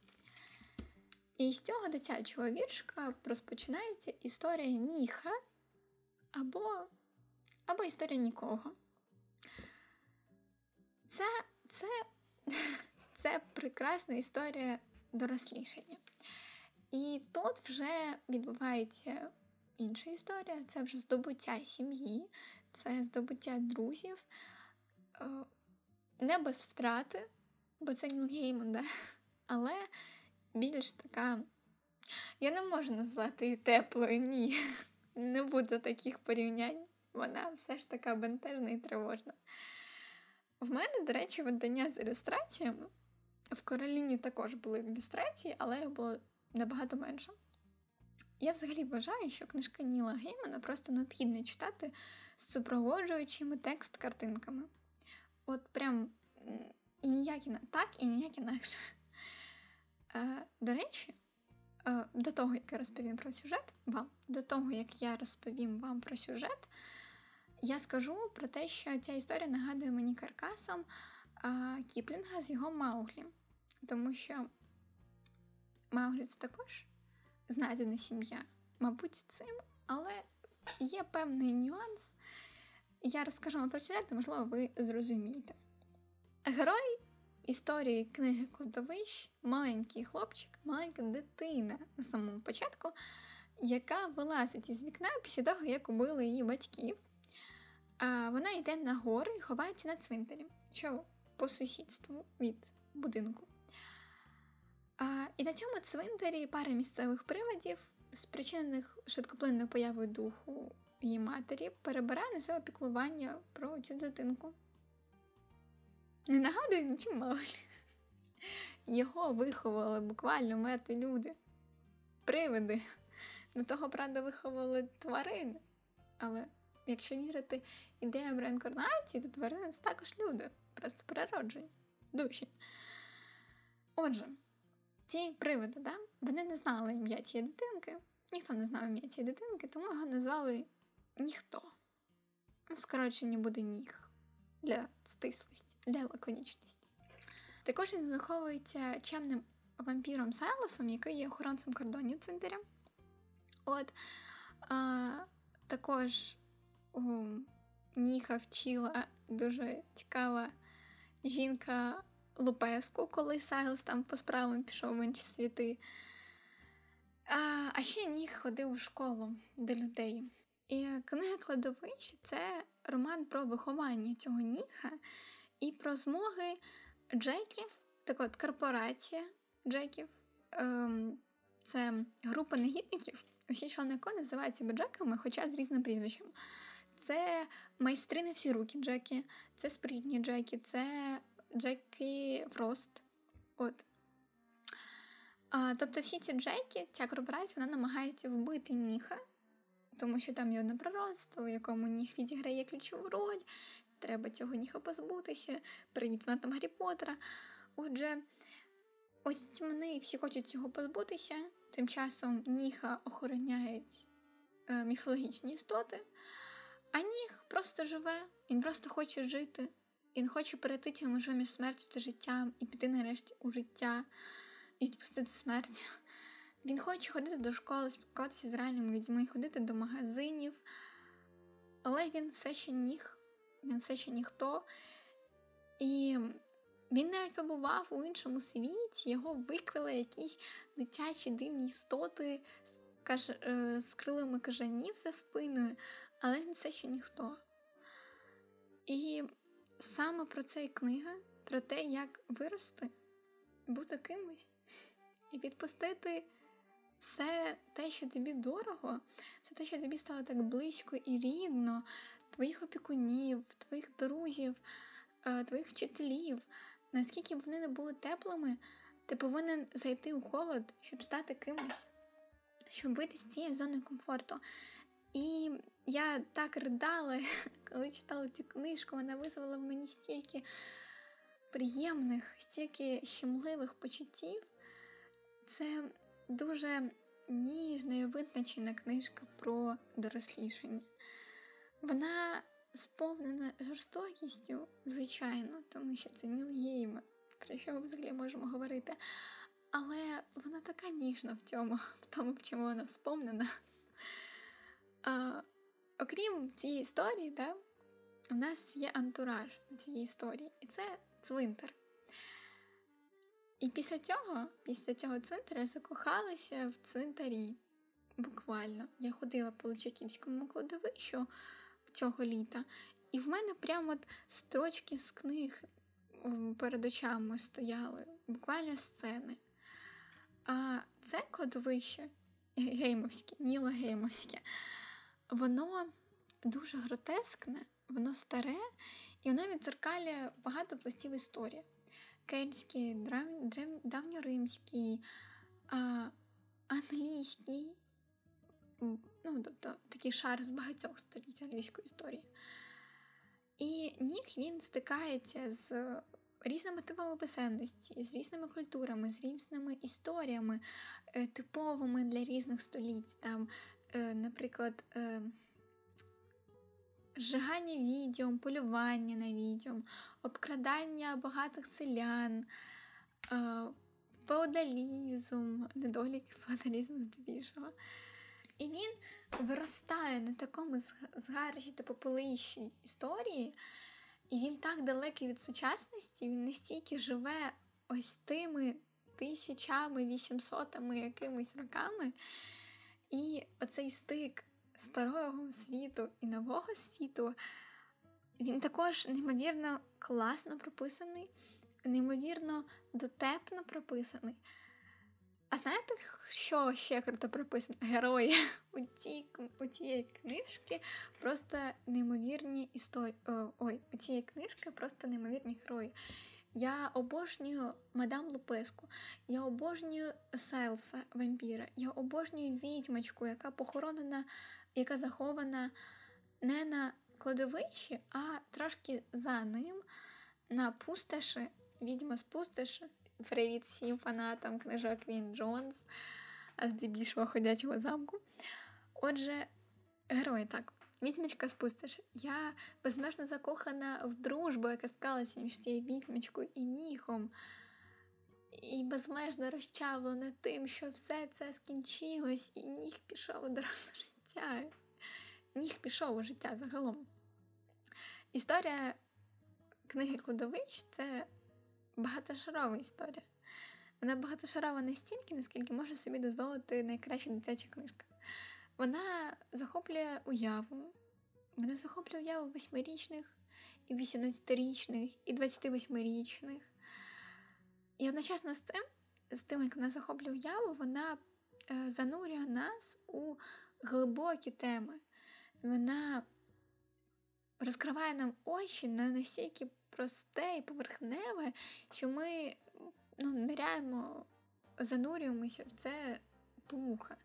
Speaker 1: І з цього дитячого віршка розпочинається історія Ніха або або історія нікого. Це це, це прекрасна історія дорослішання. І тут вже відбувається інша історія це вже здобуття сім'ї, це здобуття друзів, е, не без втрати, бо це Ніл Гейман, але більш така. Я не можу назвати її теплою, ні. Не буде таких порівнянь. Вона все ж така бентежна і тривожна. В мене, до речі, видання з ілюстраціями. В Короліні також були ілюстрації, але їх було набагато менше. Я взагалі вважаю, що книжки Ніла Геймана просто необхідно читати з супроводжуючими текст-картинками. От прям і ніяк так, і ніяк інакше. Е, До речі, е, до того, як я розповім про сюжет вам, до того, як я розповім вам про сюжет, я скажу про те, що ця історія нагадує мені каркасом е, Кіплінга з його Мауглі. Тому що Мауглі це також знайдена сім'я, мабуть, цим, але є певний нюанс. Я розкажу вам про сюжет, можливо, ви зрозумієте. Герой історії книги кладовищ маленький хлопчик, маленька дитина на самому початку, яка вилазить із вікна після того, як убили її батьків. Вона йде на гори і ховається на цвинтарі, що по сусідству від будинку. І на цьому цвинтарі пара місцевих приводів, спричинених швидкоплинною появою духу її матері, перебирає на себе піклування про цю дитинку. Не нагадую нічим мало. Його виховали буквально мертві люди. привиди. До того, правда, виховували тварини. Але якщо вірити ідеям реінкарнації, то тварини це також люди, просто перероджені душі. Отже, ці привиди, да, вони не знали ім'я цієї дитинки, ніхто не знав ім'я цієї дитинки, тому його назвали ніхто. Ну, скорочення буде ніг для стислості, для лаконічності. Також він заховується чемним вампіром Сайлосом, який є охоронцем кордонів цвинтаря. От а, також у Ніха вчила дуже цікава жінка Лупеску, коли Сайлос там по справам пішов в інші світи. А а ще Ніх ходив у школу до людей. І книга кладовище це роман про виховання цього Ніха і про змоги Джеків, так от корпорація Джеків. Ем, це група негідників. Усі члени ко називають себе Джеками, хоча з різним прізвищем. Це майстри на всі руки Джекі, це спритні Джекі, це Джекі Фрост. От. А, Тобто всі ці Джекі, ця корпорація вона намагається вбити Ніха, тому що там є одне пророцтво, в якому Ніх відіграє ключову роль. Треба цього Ніха позбутися, привіт вона там Гаррі Поттера. Отже, ось вони всі хочуть цього позбутися. Тим часом Ніха охороняють е, міфологічні істоти, а Ніх просто живе, він просто хоче жити. Він хоче перейти цю межу між смертю та життям і піти нарешті у життя і відпустити смерть. Він хоче ходити до школи, спілкуватися з реальними людьми, ходити до магазинів, але він все ще ніг, він все ще ніхто. І він навіть побував у іншому світі, його викрили якісь дитячі дивні істоти з, каж... Е, з крилами кажанів за спиною, але він все ще ніхто. І саме про це і книга, про те, як вирости, бути кимось і відпустити все те, що тобі дорого, все те, що тобі стало так близько і рідно, твоїх опікунів, твоїх друзів, е, твоїх вчителів, наскільки б вони не були теплими, ти повинен зайти у холод, щоб стати кимось, щоб вийти з цієї зони комфорту. І я так ридала, коли читала цю книжку, вона визвала в мені стільки приємних, стільки щемливих почуттів. Це дуже ніжна і визначена книжка про дорослішання. Вона сповнена жорстокістю, звичайно, тому що це Ніл Гейман, про що ми взагалі можемо говорити. Але вона така ніжна в цьому, в тому, в чому вона сповнена. А, Окрім цієї історії, да, у нас є антураж цієї історії, і це цвинтар. І після цього, після цього цвинтаря, закохалася в цвинтарі. Буквально. Я ходила по Личаківському кладовищу цього літа, і в мене прямо от строчки з книг перед очами стояли, буквально сцени. А це кладовище геймовське, Ніла Геймовське, воно дуже гротескне, воно старе, і воно відзеркалює багато пластів історії. Кельтський, древ... Древ... давньоримський, а, англійський, ну, тобто такий шар з багатьох століть англійської історії. І Нік він стикається з різними типами писемності, з різними культурами, з різними історіями, е, типовими для різних століть. Там, е, Наприклад, е, зжигання відьом, полювання на відьом, обкрадання багатих селян, феодалізм, недоліки феодалізму здебільшого. І він виростає на такому згаржі та попелищі історії, і він так далекий від сучасності, він настільки живе ось тими тисячами, вісімсотами якимись роками. І оцей стик старого світу і нового світу, він також неймовірно класно прописаний, неймовірно дотепно прописаний. А знаєте, що ще круто прописано? Герої у цій, у цієї книжки просто неймовірні історії. Ой, у цієї книжки просто неймовірні герої. Я обожнюю мадам Лупеску, я обожнюю Сайлса вампіра, я обожнюю відьмочку, яка похоронена, яка захована не на кладовищі, а трошки за ним на пустоші, відьма з пустоші. Привіт всім фанатам книжок Він Джонс, а здебільшого ходячого замку. Отже, герої так. Відьмочка з пустоші. Я безмежно закохана в дружбу, яка склалася між цією відьмочкою і ніхом. І безмежно розчавлена тим, що все це скінчилось, і ніг пішов у доросле життя. Ніг пішов у життя загалом. Історія книги Кладовищ це багатошарова історія. Вона багатошарова настільки, наскільки може собі дозволити найкраща дитяча книжка. Вона захоплює уяву, вона захоплює уяву восьмирічних, і 18-річних, і 28-річних. І одночасно з тим, з тим, як вона захоплює уяву, вона е, занурює нас у глибокі теми. Вона розкриває нам очі на настільки просте і поверхневе, що ми ну, ниряємо, занурюємося в це пуха.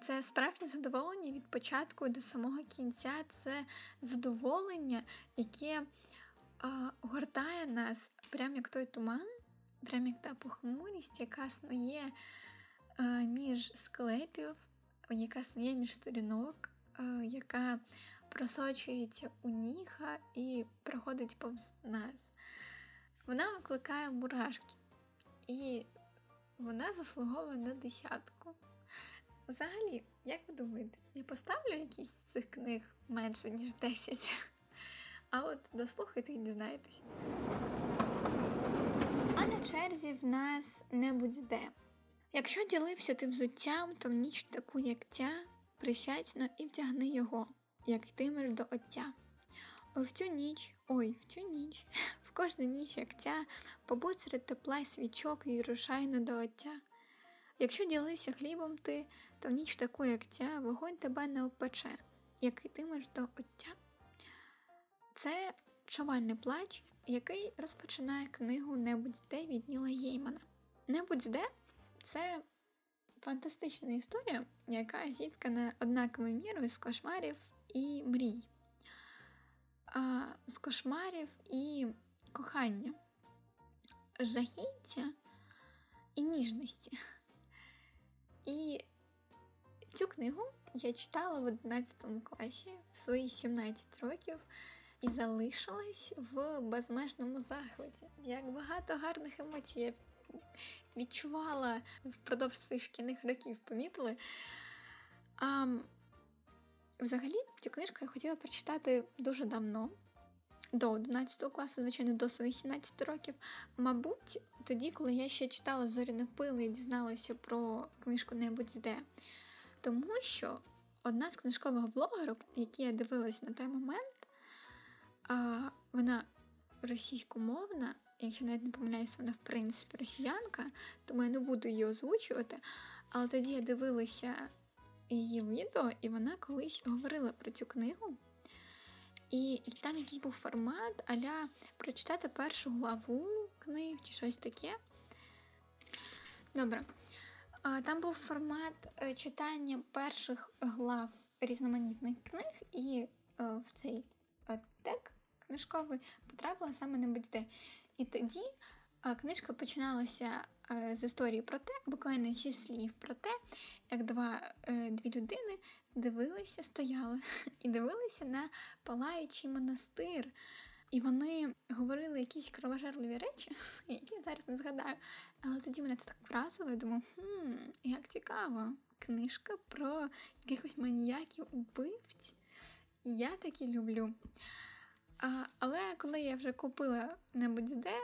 Speaker 1: Це справжнє задоволення від початку до самого кінця. Це задоволення, яке а, гортає нас, прямо як той туман, прямо як та похмурість, яка снує а, між склепів, яка снує між сторінок, яка просочується у ніха і проходить повз нас. Вона викликає мурашки, і вона заслуговує на десятку. Взагалі, як ви думаєте, я поставлю якісь з цих книг менше, ніж 10? А от дослухайте і дізнаєтесь. А на черзі в нас не будь-де. Якщо ділився ти взуттям, то в ніч таку, як ця, присядь і втягни його, як йтимеш до оття. В цю ніч, ой, в цю ніч, в кожну ніч, як ця, побудь серед тепла й свічок і рушай на до оття. Якщо ділився хлібом ти, то в ніч таку, як ця, вогонь тебе не опече, як йтимеш до оття. Це чувальний плач, який розпочинає книгу Небудь де від Ніла Єймана. Небудь де це фантастична історія, яка зіткана однаковою мірою з кошмарів і мрій, а, з кошмарів і кохання, жахіття і ніжності. І цю книгу я читала в 11 класі в свої 17 років і залишилась в безмежному захваті. Як багато гарних емоцій я відчувала впродовж своїх шкільних років, помітили. А, Взагалі, цю книжку я хотіла прочитати дуже давно. До 11 класу, звичайно, до своїх 17 років. Мабуть, тоді, коли я ще читала Зоряне пили і дізналася про книжку Небудь де. Тому що одна з книжкових блогерок, які я дивилась на той момент, а, вона російськомовна, якщо навіть не помиляюся, вона в принципі росіянка, тому я не буду її озвучувати. Але тоді я дивилася її відео, і вона колись говорила про цю книгу. І, і там якийсь був формат аля прочитати першу главу книг чи щось таке. Добре. Там був формат е, читання перших глав різноманітних книг, і е, в цей тек книжковий потрапила саме на будь-де. І тоді книжка починалася з історії про те, буквально зі слів про те, як два, е, дві людини дивилися, стояли і дивилися на палаючий монастир. І вони говорили якісь кровожерливі речі, які я зараз не згадаю. Але тоді мене це так вразило, я думаю, хм, як цікаво, книжка про якихось маніяків убивць. Я такі люблю. А, Але коли я вже купила небудь де,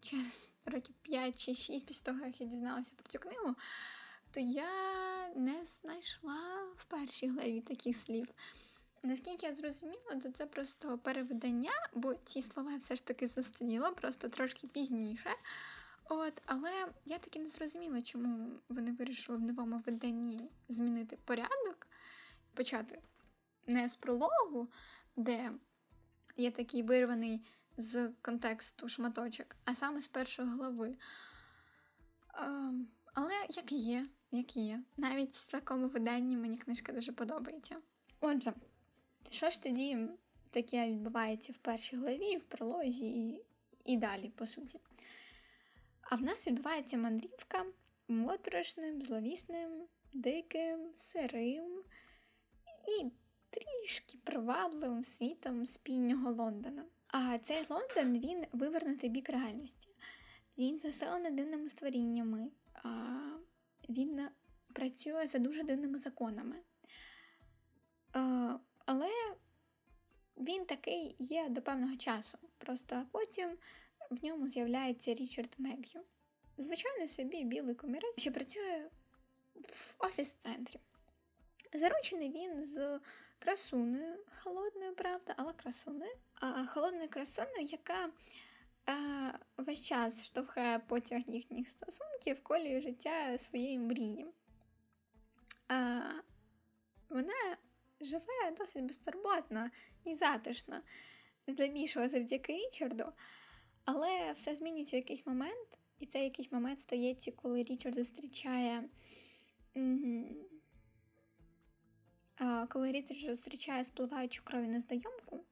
Speaker 1: через років 5 чи 6 після того, як я дізналася про цю книгу, то я не знайшла в першій главі таких слів. Наскільки я зрозуміла, то це просто переведення, бо ці слова я все ж таки зустріла, просто трошки пізніше. От, Але я таки не зрозуміла, чому вони вирішили в новому виданні змінити порядок, почати не з прологу, де є такий вирваний з контексту шматочок, а саме з першої глави. Ем, але як є, як є. Навіть в такому виданні мені книжка дуже подобається. Отже, що ж тоді таке відбувається в першій главі, в прологі і, і далі, по суті. А в нас відбувається мандрівка моторошним, зловісним, диким, сирим і трішки привабливим світом спільного Лондона. А цей Лондон він вивернутий бік реальності. Він заселений дивними створіннями, а він працює за дуже дивними законами. А, але він такий є до певного часу. Просто потім в ньому з'являється Річард Мег'ю. Звичайно, собі білий комірець, що працює в офіс-центрі. Заручений він з красуною, холодною, правда, але красуною. А холодною красуною, яка а, весь час штовхає потяг їхніх стосунків, колію життя своєї мрії. А, Вона живе досить безтурботно і затишно, здебільшого завдяки Річарду, але все змінюється в якийсь момент, і цей якийсь момент стається, коли Річард зустрічає. Коли Річард зустрічає спливаючу кров'ю незнайомку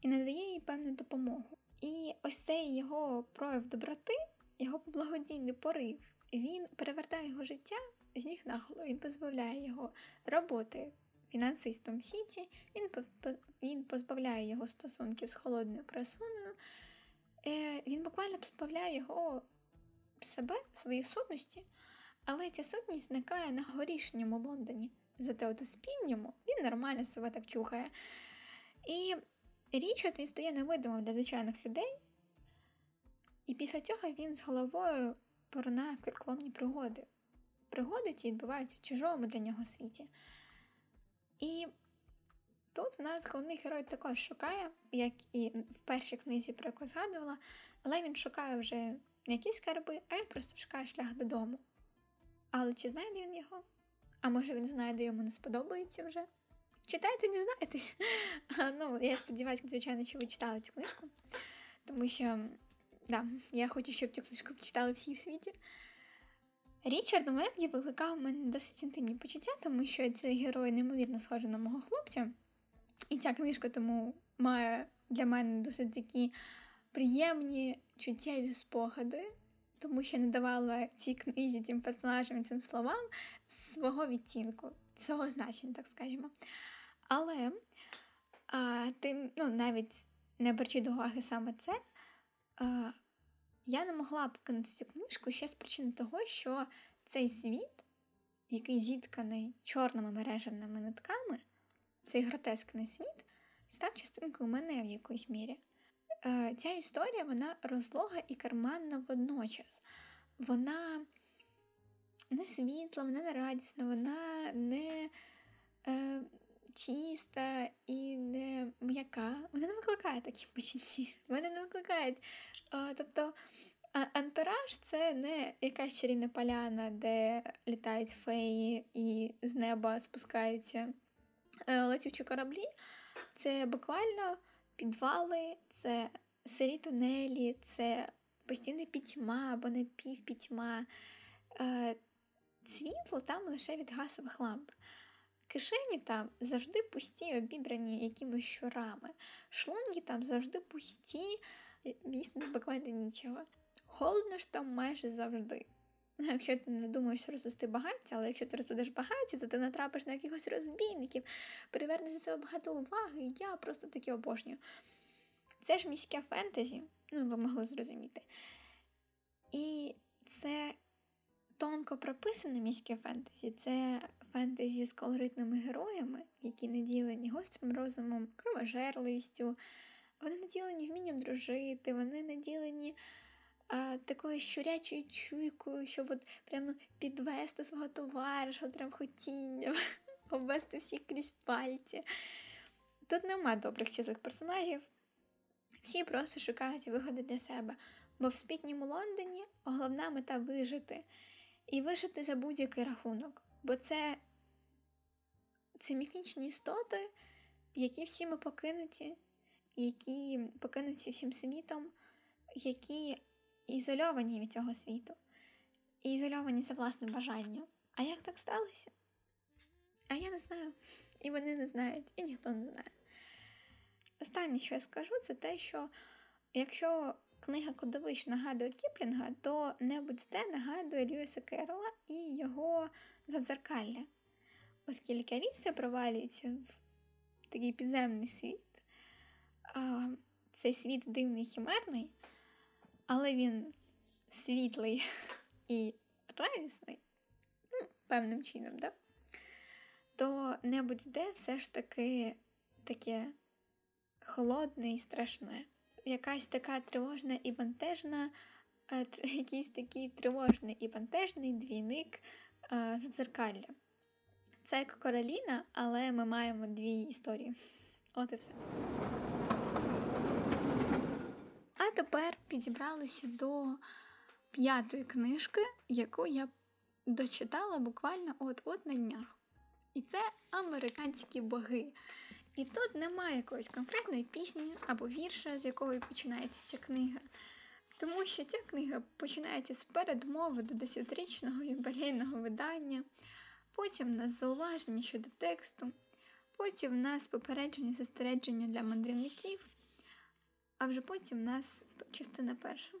Speaker 1: і надає їй певну допомогу. І ось цей його прояв доброти, його благодійний порив, він перевертає його життя з ніг на голову, він позбавляє його роботи фінансистом в Сіті, він він позбавляє його стосунків з холодною красуною, е, він буквально позбавляє його себе, своєї сутності, але ця сутність зникає на горішньому Лондоні. Зате от у спільньому він нормально себе так чухає. І Річард він стає невидимим для звичайних людей. І після цього він з головою поринає в киркломні пригоди. Пригоди ті відбуваються в чужому для нього світі. І тут в нас головний герой також шукає, як і в першій книзі, про яку згадувала, але він шукає вже не якісь скарби, а він просто шукає шлях додому. Але чи знайде він його? А може він знайде, йому не сподобається вже? Читайте, дізнаєтесь. Ну, я сподіваюся, звичайно, що ви читали цю книжку, тому що да, я хочу, щоб цю книжку читали всі в світі. Річард Меб'ї викликав у мене досить інтимні почуття, тому що цей герой неймовірно схожий на мого хлопця. І ця книжка тому має для мене досить такі приємні чуттєві спогади, тому що не давала цій книзі, цим персонажам цим словам свого відтінку, цього значення, так скажімо. Але а, тим, ну, навіть не беручи до уваги саме це, а, я не могла покинути цю книжку ще з причини того, що цей світ, який зітканий чорними мережевними нитками, цей гротескний світ, став частинкою мене в якоїсь мірі. Е, Ця історія вона розлога і карманна водночас. Вона не світла, вона не радісна, вона не е, чиста і не м'яка. Вона не викликає такі почуття. Вона не викликає. Е, тобто антураж це не якась чарівна поляна, де літають феї і з неба спускаються е, летючі кораблі. Це буквально підвали, це сирі тунелі, це постійна пітьма або напівпітьма. Е, світло там лише від газових ламп. Кишені там завжди пусті, обібрані якимись щурами. Шлунги там завжди пусті, їсти буквально нічого. Холодно ж там майже завжди. Ну, якщо ти не думаєш розвести багаття, але якщо ти розведеш багаття, то ти натрапиш на якихось розбійників, привернеш до себе багато уваги, я просто таки обожнюю. Це ж міське фентезі, ну ви могли зрозуміти. І це тонко прописане міське фентезі, це фентезі з колоритними героями, які наділені гострим розумом, кровожерливістю, вони наділені вмінням дружити, вони наділені а, такою щурячою чуйкою, щоб от прямо підвести свого товариша, прям хотінням, обвести всіх крізь пальці. Тут нема добрих чи злих персонажів. Всі просто шукають вигоди для себе, бо в спітньому Лондоні головна мета вижити. І вижити за будь-який рахунок. Бо це це міфічні істоти, які всі ми покинуті, які покинуті всім світом, які ізольовані від цього світу, і ізольовані за власним бажанням. А як так сталося? А я не знаю. І вони не знають, і ніхто не знає. Останнє, що я скажу, це те, що якщо книга Кодовищ нагадує Кіплінга, то небудь де нагадує Льюіса Керрола і його задзеркалля. Оскільки Аліса провалюється в такий підземний світ, цей світ дивний хімерний, але він світлий і радісний, ну, певним чином, да? то небудь де все ж таки таке холодне і страшне. Якась така тривожна і бентежна, якийсь такий тривожний і бентежний двійник задзеркалля. Це як Короліна, але ми маємо дві історії. От і все. А тепер підібралися до п'ятої книжки, яку я дочитала буквально от-от на днях. І це американські боги. І тут немає якоїсь конкретної пісні або вірша, з якої починається ця книга. Тому що ця книга починається з передмови до десятирічного юбілейного видання, потім в нас зауваження щодо тексту, потім в нас попередження застереження для мандрівників, а вже потім в нас частина перша.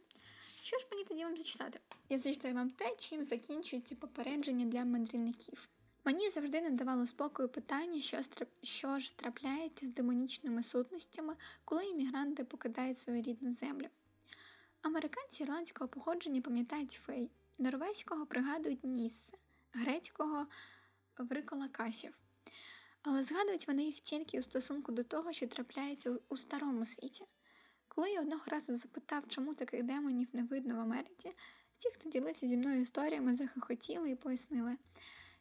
Speaker 1: Що ж мені тоді вам зачитати? Я зачитаю вам те, чим закінчується попередження для мандрівників. Мені завжди не давало спокою питання, що, що ж трапляється з демонічними сутностями, коли іммігранти покидають свою рідну землю. Американці ірландського походження пам'ятають фей, норвезького пригадують Ніссе, грецького вриколакасів. Але згадують вони їх тільки у стосунку до того, що трапляється у старому світі. Коли я одного разу запитав, чому таких демонів не видно в Америці, ті, хто ділився зі мною історіями, захохотіли і пояснили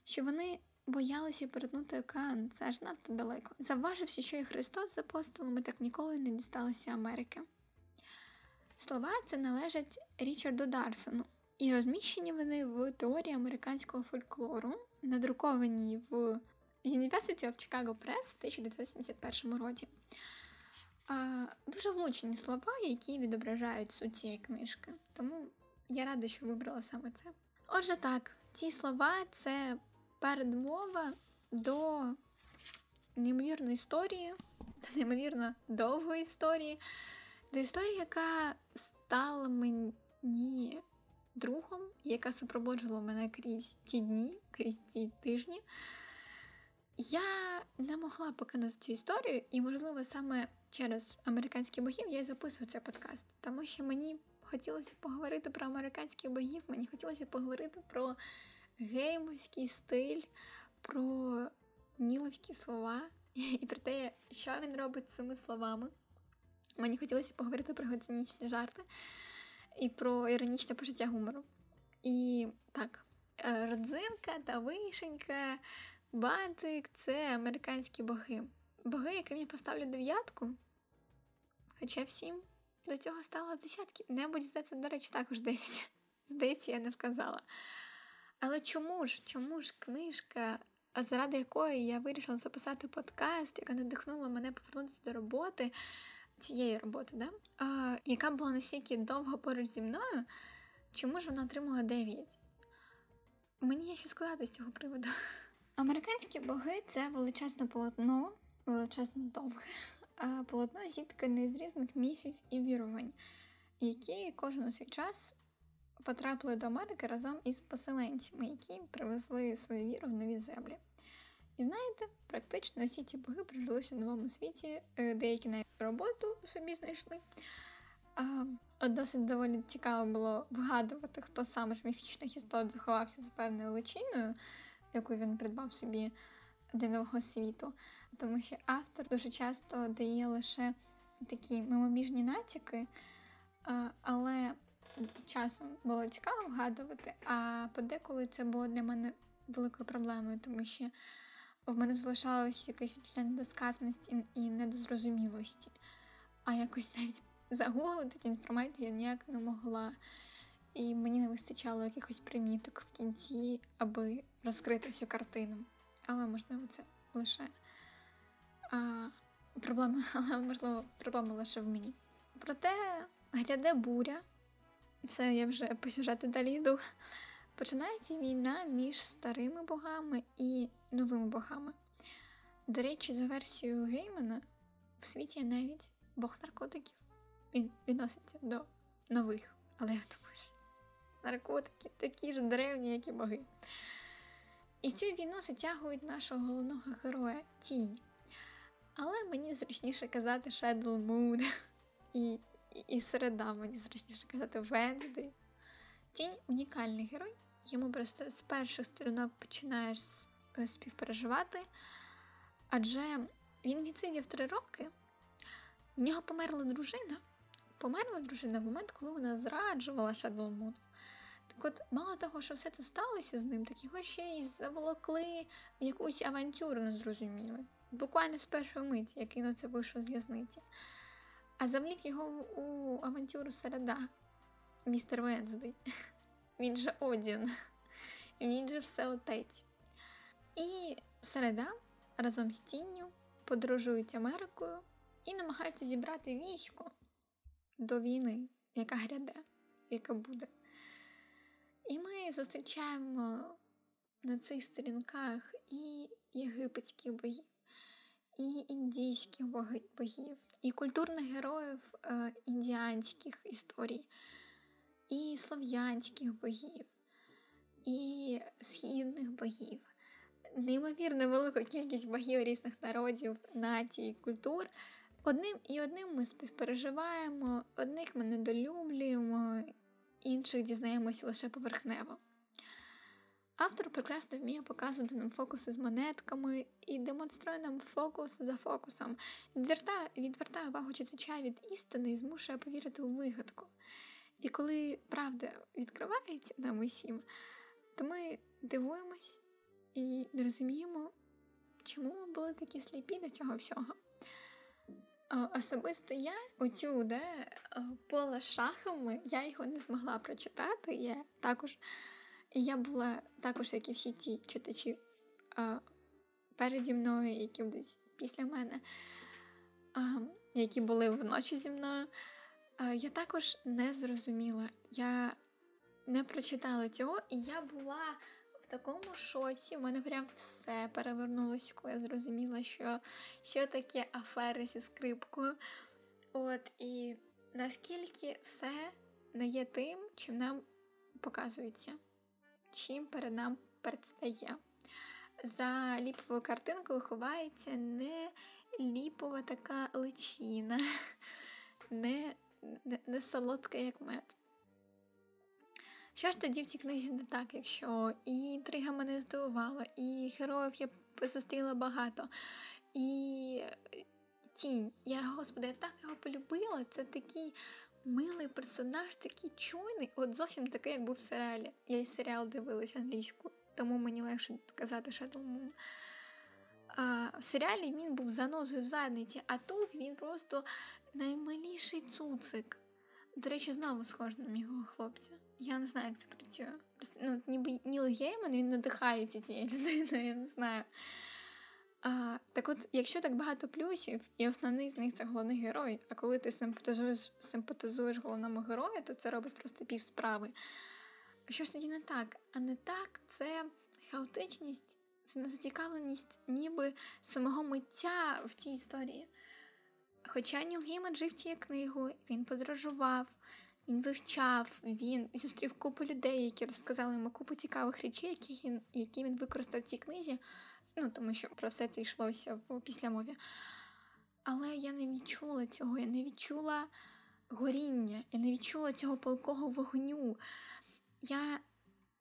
Speaker 1: що вони боялися перетнути океан, це аж надто далеко. Завваживши, що і Христос з апостолами так ніколи не дісталися Америки. Слова це належать Річарду Дарсону, і розміщені вони в теорії американського фольклору, надруковані в University of Chicago Press в 1971 році. Дуже влучні слова, які відображають суть цієї книжки. Тому я рада, що вибрала саме це. Отже, так, ці слова це передмова до неймовірної історії, до неймовірно довгої історії, до історії, яка стала мені другом, яка супроводжувала мене крізь ті дні, крізь ті тижні. Я не могла покинути цю історію, і, можливо, саме через американських богів я і записую цей подкаст, тому що мені хотілося поговорити про американських богів, мені хотілося поговорити про геймовський стиль, про ніловські слова і про те, що він робить з цими словами. Мені хотілося поговорити про його цинічні жарти і про іронічне пожиття гумору. І так, родзинка та вишенька, бантик це американські боги. Боги, яким я поставлю дев'ятку. Хоча всім до цього стало десятки. Небудь здається, до речі, також десять. Здається, я не вказала. Але чому ж, чому ж книжка, заради якої я вирішила записати подкаст, яка надихнула мене повернутися до роботи, цієї роботи, да? а, яка була настільки довго поруч зі мною, чому ж вона отримала 9? Мені є що сказати з цього приводу. Американські боги це величезне полотно, величезно довге, а полотно зіткане з різних міфів і вірувань, які кожен у свій час потрапили до Америки разом із поселенцями, які привезли свою віру в нові землі. І знаєте, практично усі ці боги прижилися в новому світі, е, деякі навіть роботу собі знайшли. А, Досить доволі цікаво було вгадувати, хто саме ж міфічних істот заховався за певною личиною, яку він придбав собі для нового світу. Тому що автор дуже часто дає лише такі мимоміжні натяки, але часом було цікаво вгадувати, а подеколи це було для мене великою проблемою, тому що в мене залишалося якесь відчуття недосказаності і недозрозумілості. А якось навіть загуглити цю інформацію я ніяк не могла. І мені не вистачало якихось приміток в кінці, аби розкрити всю картину. Але, можливо, це лише а, проблема, але можливо, проблема лише в мені. Проте гряде буря, це я вже по сюжету далі йду. Починається війна між старими богами і новими богами. До речі, за версією Геймана, в світі є навіть бог наркотиків. Він відноситься до нових, але я думаю, що наркотики такі ж древні, як і боги. І цю війну затягують нашого головного героя Тінь. Але мені зручніше казати Shadow Moon і, і, і середа мені зручніше казати Венди. Тінь унікальний герой. Йому просто з перших сторінок починаєш е, співпереживати, адже він відсидів три роки, в нього померла дружина. Померла дружина в момент, коли вона зраджувала Shadow Moon. Так от, мало того, що все це сталося з ним, так його ще й заволокли в якусь авантюру незрозуміли. Буквально з першої миті, як він оце вийшов з в'язниці. А завлік його у авантюру середа, містер Венздей. Він же Одін, він же все отець. І середа разом з тінню подорожують Америкою і намагаються зібрати військо до війни, яка гряде, яка буде. І ми зустрічаємо на цих сторінках і єгипетських богів, і індійських богів, і культурних героїв е, індіанських історій, і слов'янських богів, і східних богів. Неймовірно велика кількість богів різних народів, націй, культур. Одним і одним ми співпереживаємо, одних ми недолюблюємо, інших дізнаємося лише поверхнево. Автор прекрасно вміє показувати нам фокуси з монетками і демонструє нам фокус за фокусом, відвертає, відвертає увагу читача від істини і змушує повірити у вигадку. І коли правда відкривається нам усім, то ми дивуємось і не розуміємо, чому ми були такі сліпі до цього всього. Особисто я оцю де поле шахами, я його не змогла прочитати. Я також я була також, як і всі ті читачі переді мною, які будуть після мене, які були вночі зі мною. Я також не зрозуміла. Я не прочитала цього, і я була такому шоці. У мене прям все перевернулося, коли я зрозуміла, що що таке афери зі скрипкою. От, І наскільки все не є тим, чим нам показується, чим перед нам предстає. За ліповою картинкою ховається не ліпова така личина, не, не, не солодка, як мед. Що ж тоді в цій книзі не так, якщо і інтрига мене здивувала, і героїв я зустріла багато, і тінь. Я, господи, я так його полюбила. Це такий милий персонаж, такий чуйний, от зовсім такий, як був в серіалі. Я і серіал дивилася англійську, тому мені легше сказати Shadow Moon. А, В серіалі він був занозою в задниці, а тут він просто наймиліший цуцик. До речі, знову схож на мого хлопця. Я не знаю, як це працює. Просто ну, ніби Ніл Гейман, він надихається цією людиною, я не знаю. А, Так от, якщо так багато плюсів, і основний з них це головний герой, а коли ти симпатизуєш симпатизуєш головному герою, то це робить просто пів справи. Що ж тоді не так? А не так, це хаотичність, це незацікавленість ніби самого миття в цій історії. Хоча Ніл Гейман жив тією книгою, він подорожував, він вивчав, він зустрів купу людей, які розказали йому купу цікавих речей, які він які він використав в цій книзі, ну тому що про все це йшлося в післямові. Але я не відчула цього, я не відчула горіння, я не відчула цього палкого вогню. Я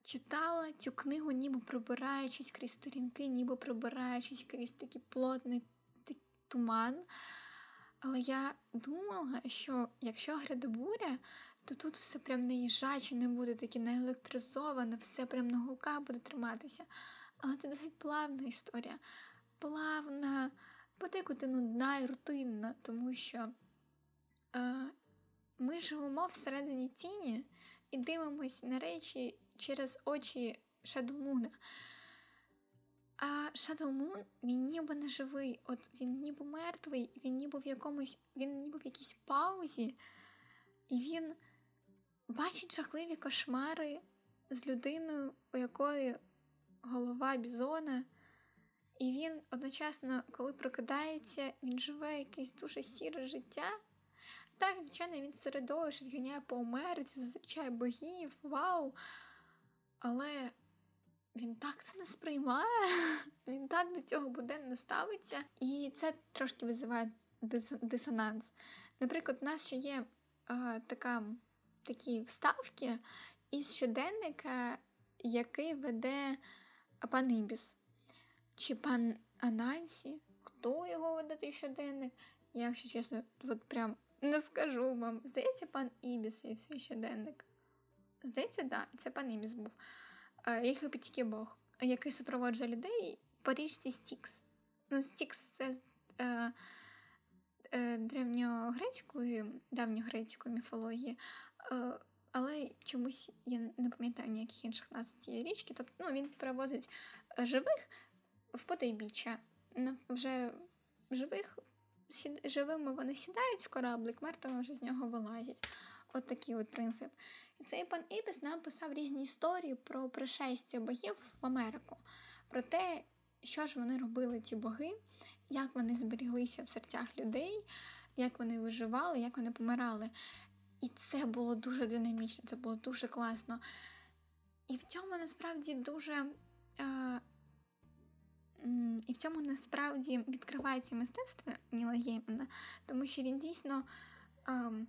Speaker 1: читала цю книгу, ніби пробираючись крізь сторінки, ніби пробираючись крізь такий плотний туман. Але я думала, що якщо гряде буря, то тут все прям не їжаче не буде таке наелектризоване, все прям на гулках буде триматися. Але це досить плавна історія. Плавна, подекуди нудна і рутинна, тому що е, ми живемо всередині тіні і дивимось на речі через очі Шадлмуна. А Shadow Moon, він ніби не живий, от він ніби мертвий, він ніби в якомусь, він ніби в якійсь паузі, і він бачить жахливі кошмари з людиною, у якої голова бізона. І він одночасно, коли прокидається, він живе якесь дуже сіре життя. Так, звичайно, він середовище ганяє по Америці, зустрічає богів, вау! Але він так це не сприймає, він так до цього буденно ставиться. І це трошки визиває дисонанс. Наприклад, у нас ще є е, така, такі вставки із щоденника, який веде пан Ібіс. Чи пан Анансі? Хто його веде той щоденник? Я, якщо чесно, от прям не скажу вам. Здається, пан Ібіс і свій щоденник. Здається, так, да, це пан Ібіс був. Єгипетський Бог, який супроводжує людей по річці Стікс. Ну, Стікс це е, е, древньогрецької, давньогрецької міфології, е, але чомусь я не пам'ятаю ніяких інших назв цієї річки. Тобто ну, він перевозить живих в потайбіччя. Ну, вже живих живими вони сідають в кораблик, мертвими вже з нього вилазять. От такий от принцип. І цей пан Ібіс нам писав різні історії про пришестя богів в Америку, про те, що ж вони робили, ті боги, як вони зберіглися в серцях людей, як вони виживали, як вони помирали. І це було дуже динамічно, це було дуже класно. І в цьому насправді дуже. Е, і в цьому насправді відкривається мистецтво Ніла Геймана, тому що він дійсно ем,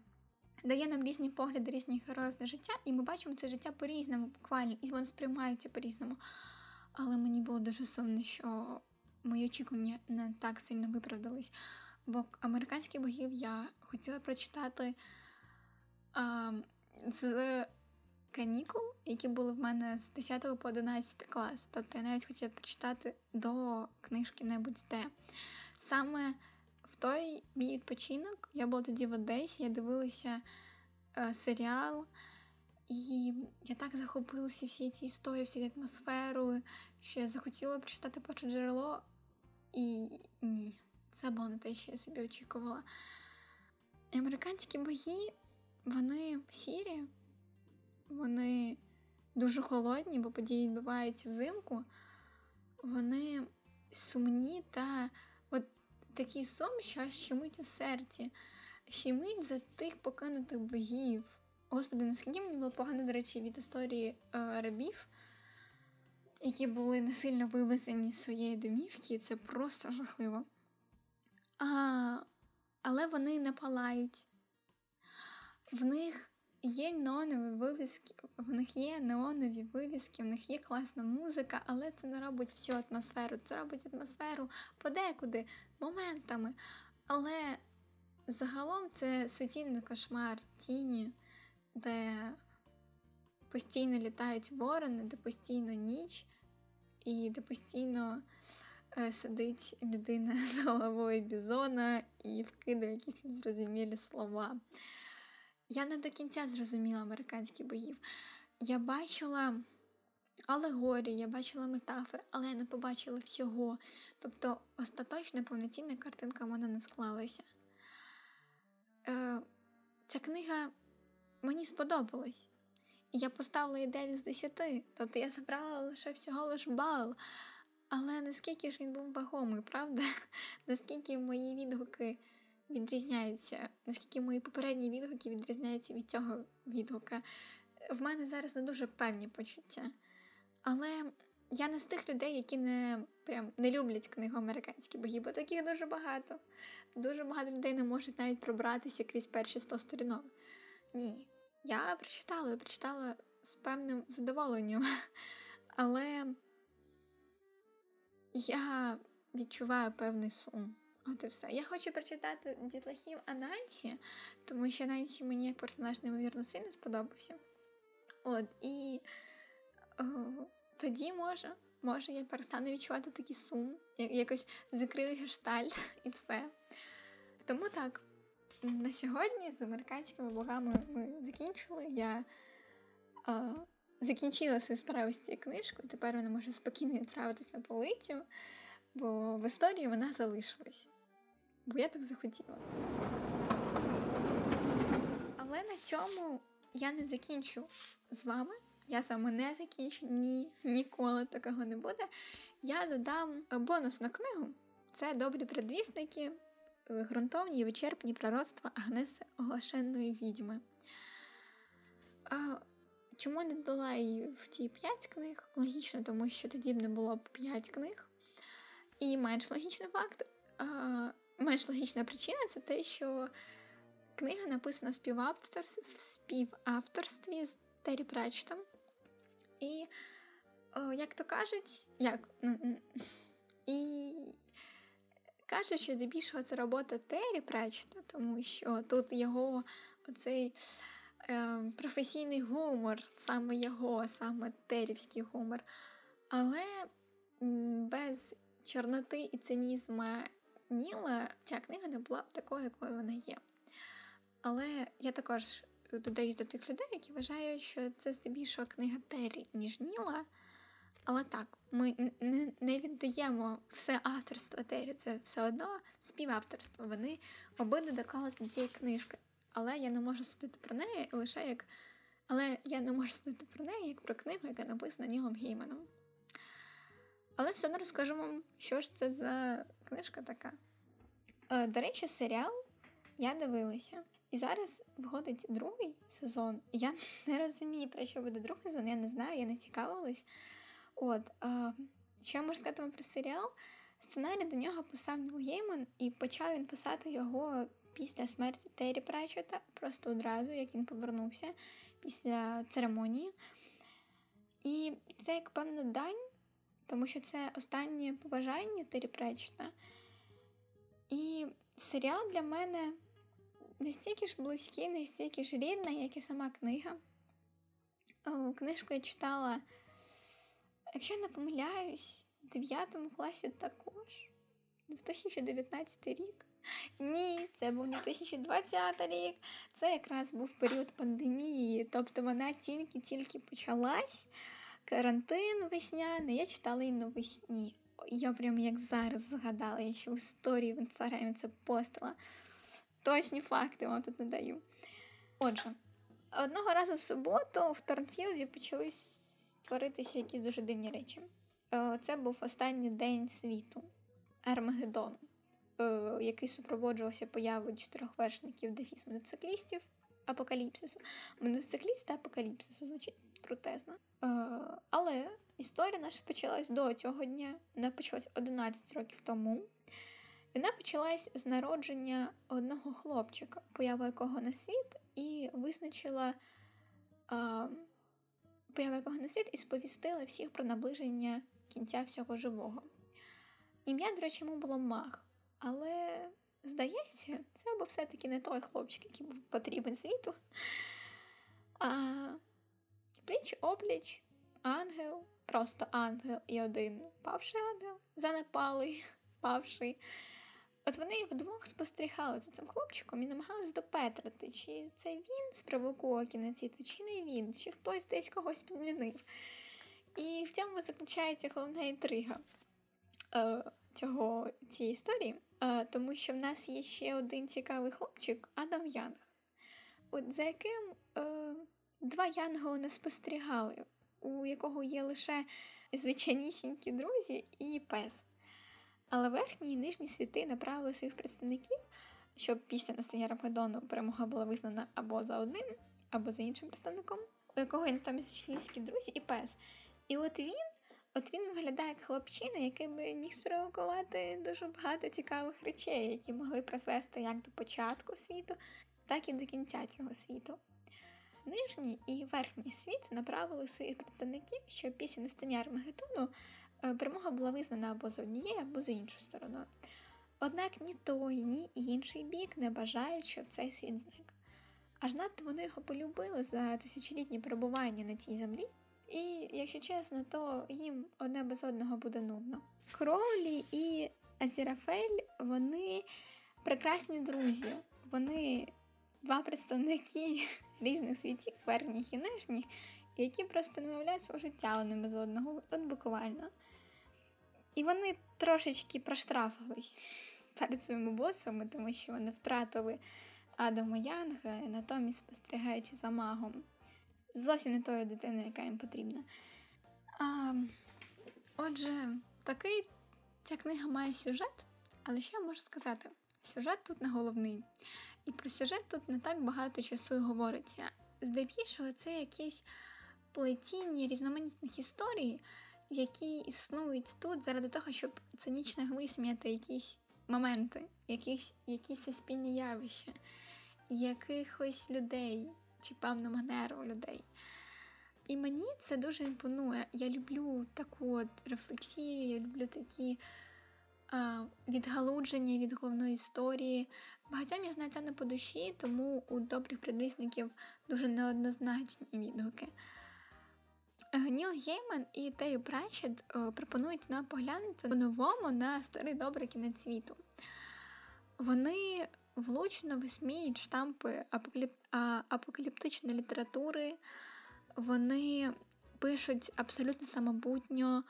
Speaker 1: дає нам різні погляди різних героїв на життя, і ми бачимо це життя по-різному, буквально, і воно сприймається по-різному. Але мені було дуже сумно, що мої очікування не так сильно виправдались. Бо американських богів я хотіла прочитати а, з канікул, які були в мене з 10 по 11 клас. Тобто я навіть хотіла прочитати до книжки небудь де. Саме той мій відпочинок я була тоді в Одесі, я дивилася е, серіал, і я так захопилася всі ці історії, всі атмосферу, що я захотіла прочитати перше джерело, і ні, це було не те, що я собі очікувала. Американські бої, вони сірі, вони дуже холодні, бо події відбуваються взимку. Вони сумні та такий сум, що щемить у серці, щемить за тих покинутих богів. Господи, наскільки мені було погано, до речі, від історії е, рабів, які були насильно вивезені з своєї домівки, це просто жахливо. А, Але вони не палають. В них є неонові вивіски, в них є неонові вивіски, в них є класна музика, але це не робить всю атмосферу. Це робить атмосферу подекуди, моментами. Але загалом це суцільний кошмар тіні, де постійно літають ворони, де постійно ніч, і де постійно е, сидить людина з головою бізона і вкидає якісь незрозумілі слова. Я не до кінця зрозуміла американських богів. Я бачила алегорії, я бачила метафори, але я не побачила всього. Тобто остаточна повноцінна картинка в мене не склалася. Е, Ця книга мені сподобалась. Я поставила їй 9 з 10. Тобто я забрала лише всього лиш бал. Але наскільки ж він був вагомий, правда? Наскільки мої відгуки відрізняються, наскільки мої попередні відгуки відрізняються від цього відгука. В мене зараз не дуже певні почуття. Але я не з тих людей, які не прям не люблять книгу американські боги, бо таких дуже багато. Дуже багато людей не можуть навіть пробратися крізь перші 100 сторінок. Ні. Я прочитала, прочитала з певним задоволенням. Але я відчуваю певний сум. От і все. Я хочу прочитати дітлахів Анансі, тому що Анансі мені як персонаж неймовірно сильно сподобався. От, і о, тоді може, може, я перестану відчувати такий сум, якось закрили гештальт і все. Тому так, на сьогодні з американськими богами ми закінчили. Я о, закінчила свою справу з цією книжкою, тепер вона може спокійно відправитись на полицю, бо в історії вона залишилась. Бо я так захотіла. Але на цьому я не закінчу з вами. Я з вами не закінчу, ні, ніколи такого не буде. Я додам бонусну книгу. Це добрі предвісники, ґрунтовні і вичерпні пророцтва Агнеси Оглашенної відьми. А, Чому не додала її в ті п'ять книг? Логічно, тому що тоді б не було б п'ять книг. І менш логічний факт, менш логічна причина це те, що книга написана в співавторстві, з Террі Пратчетом. І, як то кажуть, як? І кажуть, що здебільшого це робота Террі Пратчета, тому що тут його оцей е, професійний гумор, саме його, саме терівський гумор. Але без чорноти і цинізму Ніла ця книга не була б такою, якою вона є. Але я також додаюсь до тих людей, які вважають, що це здебільшого книга Террі, ніж Ніла. Але так, ми не віддаємо все авторство Террі, це все одно співавторство. Вони обидва доклалися до цієї книжки. Але я не можу судити про неї лише як. Але я не можу судити про неї як про книгу, яка написана Нілом Гейманом. Але все одно розкажу вам, що ж це за книжка така. Е, до речі, серіал я дивилася. І зараз виходить другий сезон. Я не розумію, про що буде другий сезон, я не знаю, я не цікавилась. От, е, що я можу сказати вам про серіал? Сценарій до нього писав Ніл Гейман, і почав він писати його після смерті Террі Пречета, просто одразу, як він повернувся після церемонії. І це як певна дань, тому що це останнє побажання Террі Пречета. І серіал для мене настільки ж близький, настільки ж рідний, як і сама книга. Книжку я читала, якщо не помиляюсь, в 9 класі також, 2019 рік. Ні, це був 2020 рік. Це якраз був період пандемії, тобто вона тільки-тільки почалась. Карантин весняний, я читала її навесні. Я прям як зараз згадала, я ще в історії в інстаграмі це постила. Точні факти вам тут не даю. Отже, одного разу в суботу в Торнфілді почали творитися якісь дуже дивні речі. Е, це був останній день світу Армагеддону, е, який супроводжувався появою чотирьох вершників дефіс мотоциклістів апокаліпсису. Мотоцикліст та апокаліпсису звучить крутезно. Е, але історія наша почалась до цього дня. Вона почалась 11 років тому. Вона почалась з народження одного хлопчика, поява якого на світ, і визначила а, поява якого на світ і сповістила всіх про наближення кінця всього живого. Ім'я, до речі, йому було Мах, але, здається, це був все-таки не той хлопчик, який був потрібен світу. А пліч опліч, ангел, просто ангел і один павший ангел, занепалий, павший. От вони вдвох спостерігали за цим хлопчиком і намагалися допетрити, чи це він спровокував кінець, чи не він, чи хтось десь когось підмінив. І в цьому заключається головна інтрига е, цього, цієї історії, е, тому що в нас є ще один цікавий хлопчик Адам Янг, от за яким е, два янголи не спостерігали, у якого є лише звичайнісінькі друзі і пес. Але верхні і нижні світи направили своїх представників, щоб після настання Рамгедону перемога була визнана або за одним, або за іншим представником, у якого є там членські друзі і пес. І от він, от він виглядає як хлопчина, який би міг спровокувати дуже багато цікавих речей, які могли призвести як до початку світу, так і до кінця цього світу. Нижній і верхній світ направили своїх представників, щоб після настання Армагеддону Е, перемога була визнана або за однією, або за іншу стороною. Однак ні той, ні інший бік не бажають, щоб цей світ зник. Аж надто вони його полюбили за тисячолітні перебування на цій землі, і, якщо чесно, то їм одне без одного буде нудно. Кроулі і Азірафель вони прекрасні друзі, вони два представники різних світів, верхніх і нижніх, які просто свого життя один без одного, от буквально. І вони трошечки проштрафились перед своїми босами, тому що вони втратили Адама Янга, натомість спостерігаючи за магом. Зовсім не тою дитиною, яка їм потрібна. А, Отже, такий ця книга має сюжет, але що я можу сказати? Сюжет тут не головний. І про сюжет тут не так багато часу й говориться. Здебільшого, це якісь плетіння різноманітних історій, які існують тут заради того, щоб цинічно висміяти якісь моменти, якісь, якісь суспільні явища, якихось людей чи певну манеру людей. І мені це дуже імпонує. Я люблю таку от рефлексію, я люблю такі а, відгалудження від головної історії. Багатьом я знаю це не по душі, тому у добрих предвісників дуже неоднозначні відгуки. Е, Ніл Гейман і Тею Пращед е, пропонують нам поглянути по-новому на старий добрий кінець світу. Вони влучно висміють штампи апокаліп... апокаліптичної літератури, вони пишуть абсолютно самобутньо,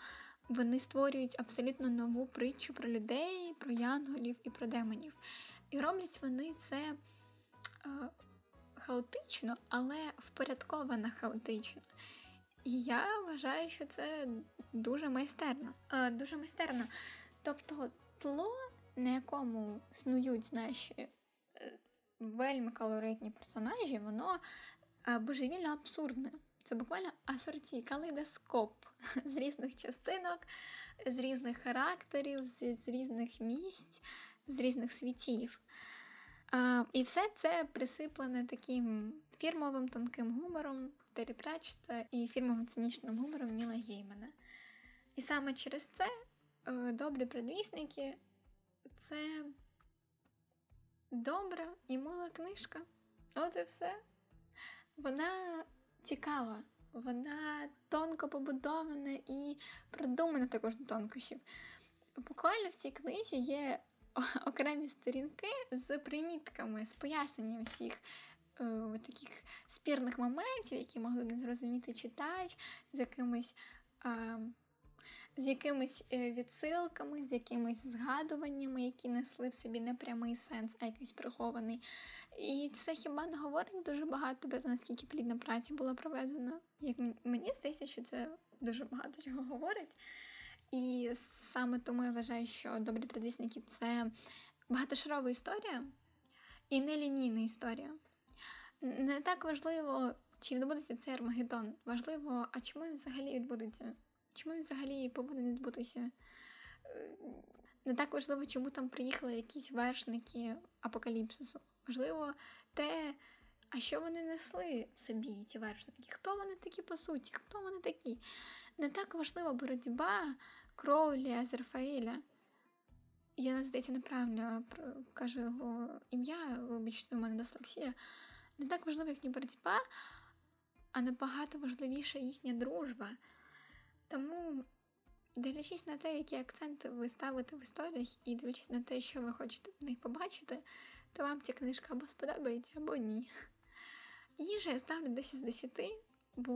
Speaker 1: вони створюють абсолютно нову притчу про людей, про янголів і про демонів. І роблять вони це е, хаотично, але впорядковано хаотично. І я вважаю, що це дуже майстерно. Е, дуже майстерно. Тобто тло, на якому снують наші е, вельми калоритні персонажі, воно е, божевільно абсурдне. Це буквально асорті, калейдоскоп з різних частинок, з різних характерів, з, з різних місць, з різних світів. А, І все це присиплене таким фірмовим тонким гумором Террі Пратчета і фірмовим цинічним гумором Ніла Геймана. І саме через це е, добрі предвісники це добра і мила книжка. От і все. Вона цікава, вона тонко побудована і продумана також до тонкощів. Буквально в цій книзі є окремі сторінки з примітками, з поясненням всіх е, таких спірних моментів, які могли б не зрозуміти читач, з якимись. Е, з якимись е, відсилками, з якимись згадуваннями, які несли в собі не прямий сенс, а якийсь прихований. І це хіба не говорить дуже багато без наскільки плідна праця була проведена. Як мені здається, що це дуже багато чого говорить. І саме тому я вважаю, що добрі предвісники це багатошарова історія і нелінійна історія. Не так важливо, чи відбудеться цей Армагеддон. Важливо, а чому він взагалі відбудеться? Чому він взагалі повинен відбутися? Е, не так важливо, чому там приїхали якісь вершники апокаліпсису. Важливо те, а що вони несли в собі, ті вершники? Хто вони такі по суті? Хто вони такі? Не так важлива боротьба Кроулі, Азерфаїля. Я, здається, неправильно кажу його ім'я, вибачте, у мене дислексія. Не так важлива їхня боротьба, а набагато важливіша їхня дружба. Тому, дивлячись на те, які акценти ви ставите в історіях, і дивлячись на те, що ви хочете в них побачити, то вам ця книжка або сподобається, або ні. Її же я ставлю 10 з 10, бо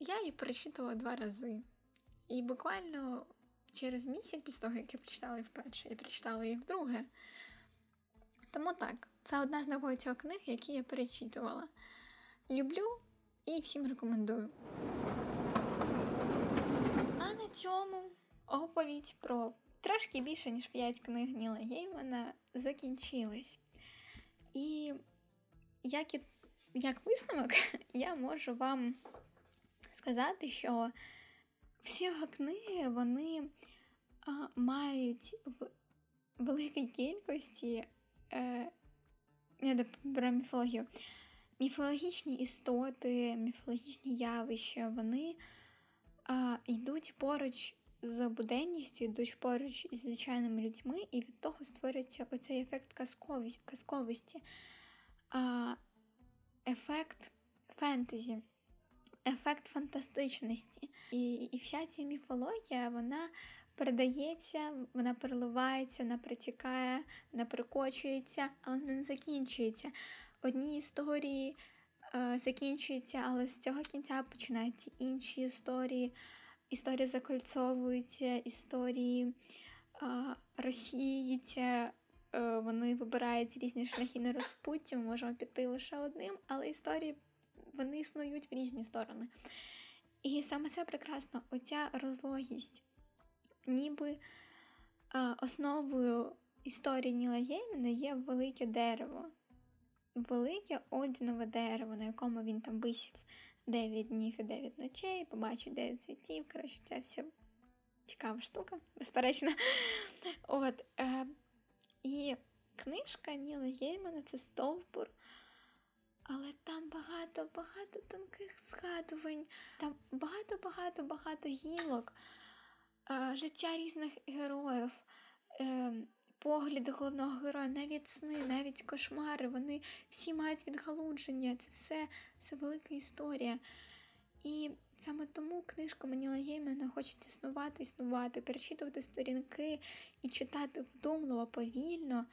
Speaker 1: я її перечитувала два рази. І буквально через місяць після того, як я прочитала її вперше, я прочитала її вдруге. Тому так, це одна з набагатьох книг, які я перечитувала. Люблю і всім рекомендую. А на цьому оповідь про трошки більше, ніж 5 книг Ніла Геймана закінчилась. І як, і, як висновок, я можу вам сказати, що всі його книги вони а, мають в великій кількості е, не про міфологію. Міфологічні істоти, міфологічні явища, вони а, йдуть поруч з буденністю, йдуть поруч із звичайними людьми, і від того створюється оцей ефект казкові, казковості, а, ефект фентезі, ефект фантастичності. І, і вся ця міфологія, вона. Передається, вона переливається, вона притікає, вона прикочується, але не закінчується. Одні історії е, закінчується, але з цього кінця починаються інші історії. Історії закольцовуються, історії е, розсіюються, е, вони вибирають різні шляхи на розпуття, ми можемо піти лише одним, але історії вони існують в різні сторони. І саме це прекрасно, оця розлогість, ніби е, основою історії Ніла Єймена є велике дерево, велике одінове дерево, на якому він там висів 9 днів і 9 ночей, побачив 9 цвітів. Коротше, це вся цікава штука, безперечно. От, е, І книжка Ніла Єймана це стовбур. Але там багато-багато тонких згадувань, там багато-багато-багато гілок, е, життя різних героїв, е, погляди головного героя, навіть сни, навіть кошмари, вони всі мають відгалудження. Це все це велика історія. І саме тому книжка Маніла Єймена хочуть існувати, існувати, перечитувати сторінки і читати вдумливо, повільно.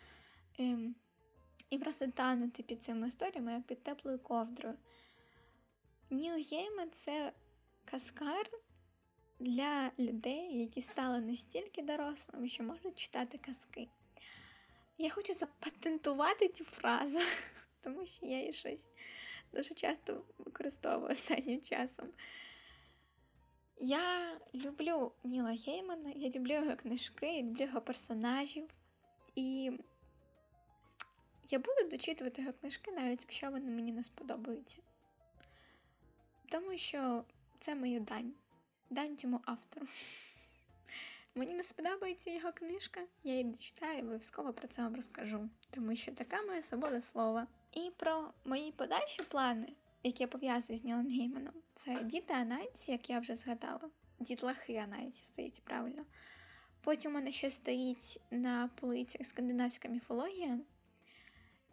Speaker 1: І просто танути під цими історіями, як під теплою ковдрою. Ніл Гейман – це каскар для людей, які стали настільки дорослими, що можуть читати казки. Я хочу запатентувати цю фразу, тому що я її щось дуже часто використовую останнім часом. Я люблю Ніла Геймана, я люблю його книжки, я люблю його персонажів. І я буду дочитувати його книжки, навіть якщо вони мені не сподобаються. Тому що це моя дань. Дань цьому автору. Мені не сподобається його книжка, я її дочитаю, і обов'язково про це вам розкажу, тому що така моя свобода слова. І про мої подальші плани, які я пов'язую з Нілом Гейманом, це діти Анайці, як я вже згадала. Дітлахи Анайці стоїть правильно. Потім у мене ще стоїть на полицях скандинавська міфологія.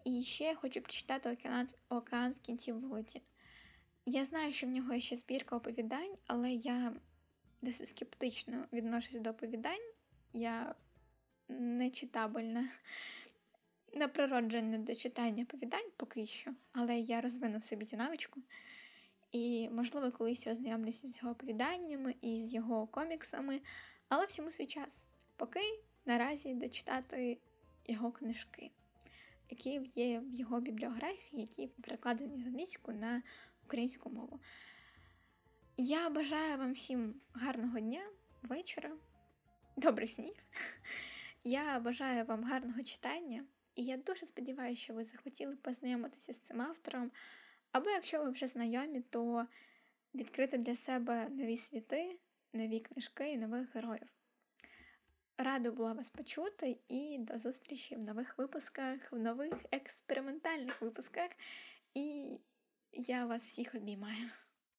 Speaker 1: І ще я хочу прочитати океан, океан в кінці вулиці. Я знаю, що в нього є ще збірка оповідань, але я досить скептично відношусь до оповідань. Я не читабельна на природження до читання оповідань поки що, але я розвину в собі цю навичку. І, можливо, колись я ознайомлюся з його оповіданнями і з його коміксами, але всьому свій час, поки наразі дочитати його книжки які є в його бібліографії, які перекладені з англійську на українську мову. Я бажаю вам всім гарного дня, вечора, добрих снів. Я бажаю вам гарного читання, і я дуже сподіваюся, що ви захотіли познайомитися з цим автором. Або якщо ви вже знайомі, то відкрити для себе нові світи, нові книжки і нових героїв. Рада була вас почути і до зустрічі в нових випусках, в нових експериментальних випусках. І я вас всіх обіймаю.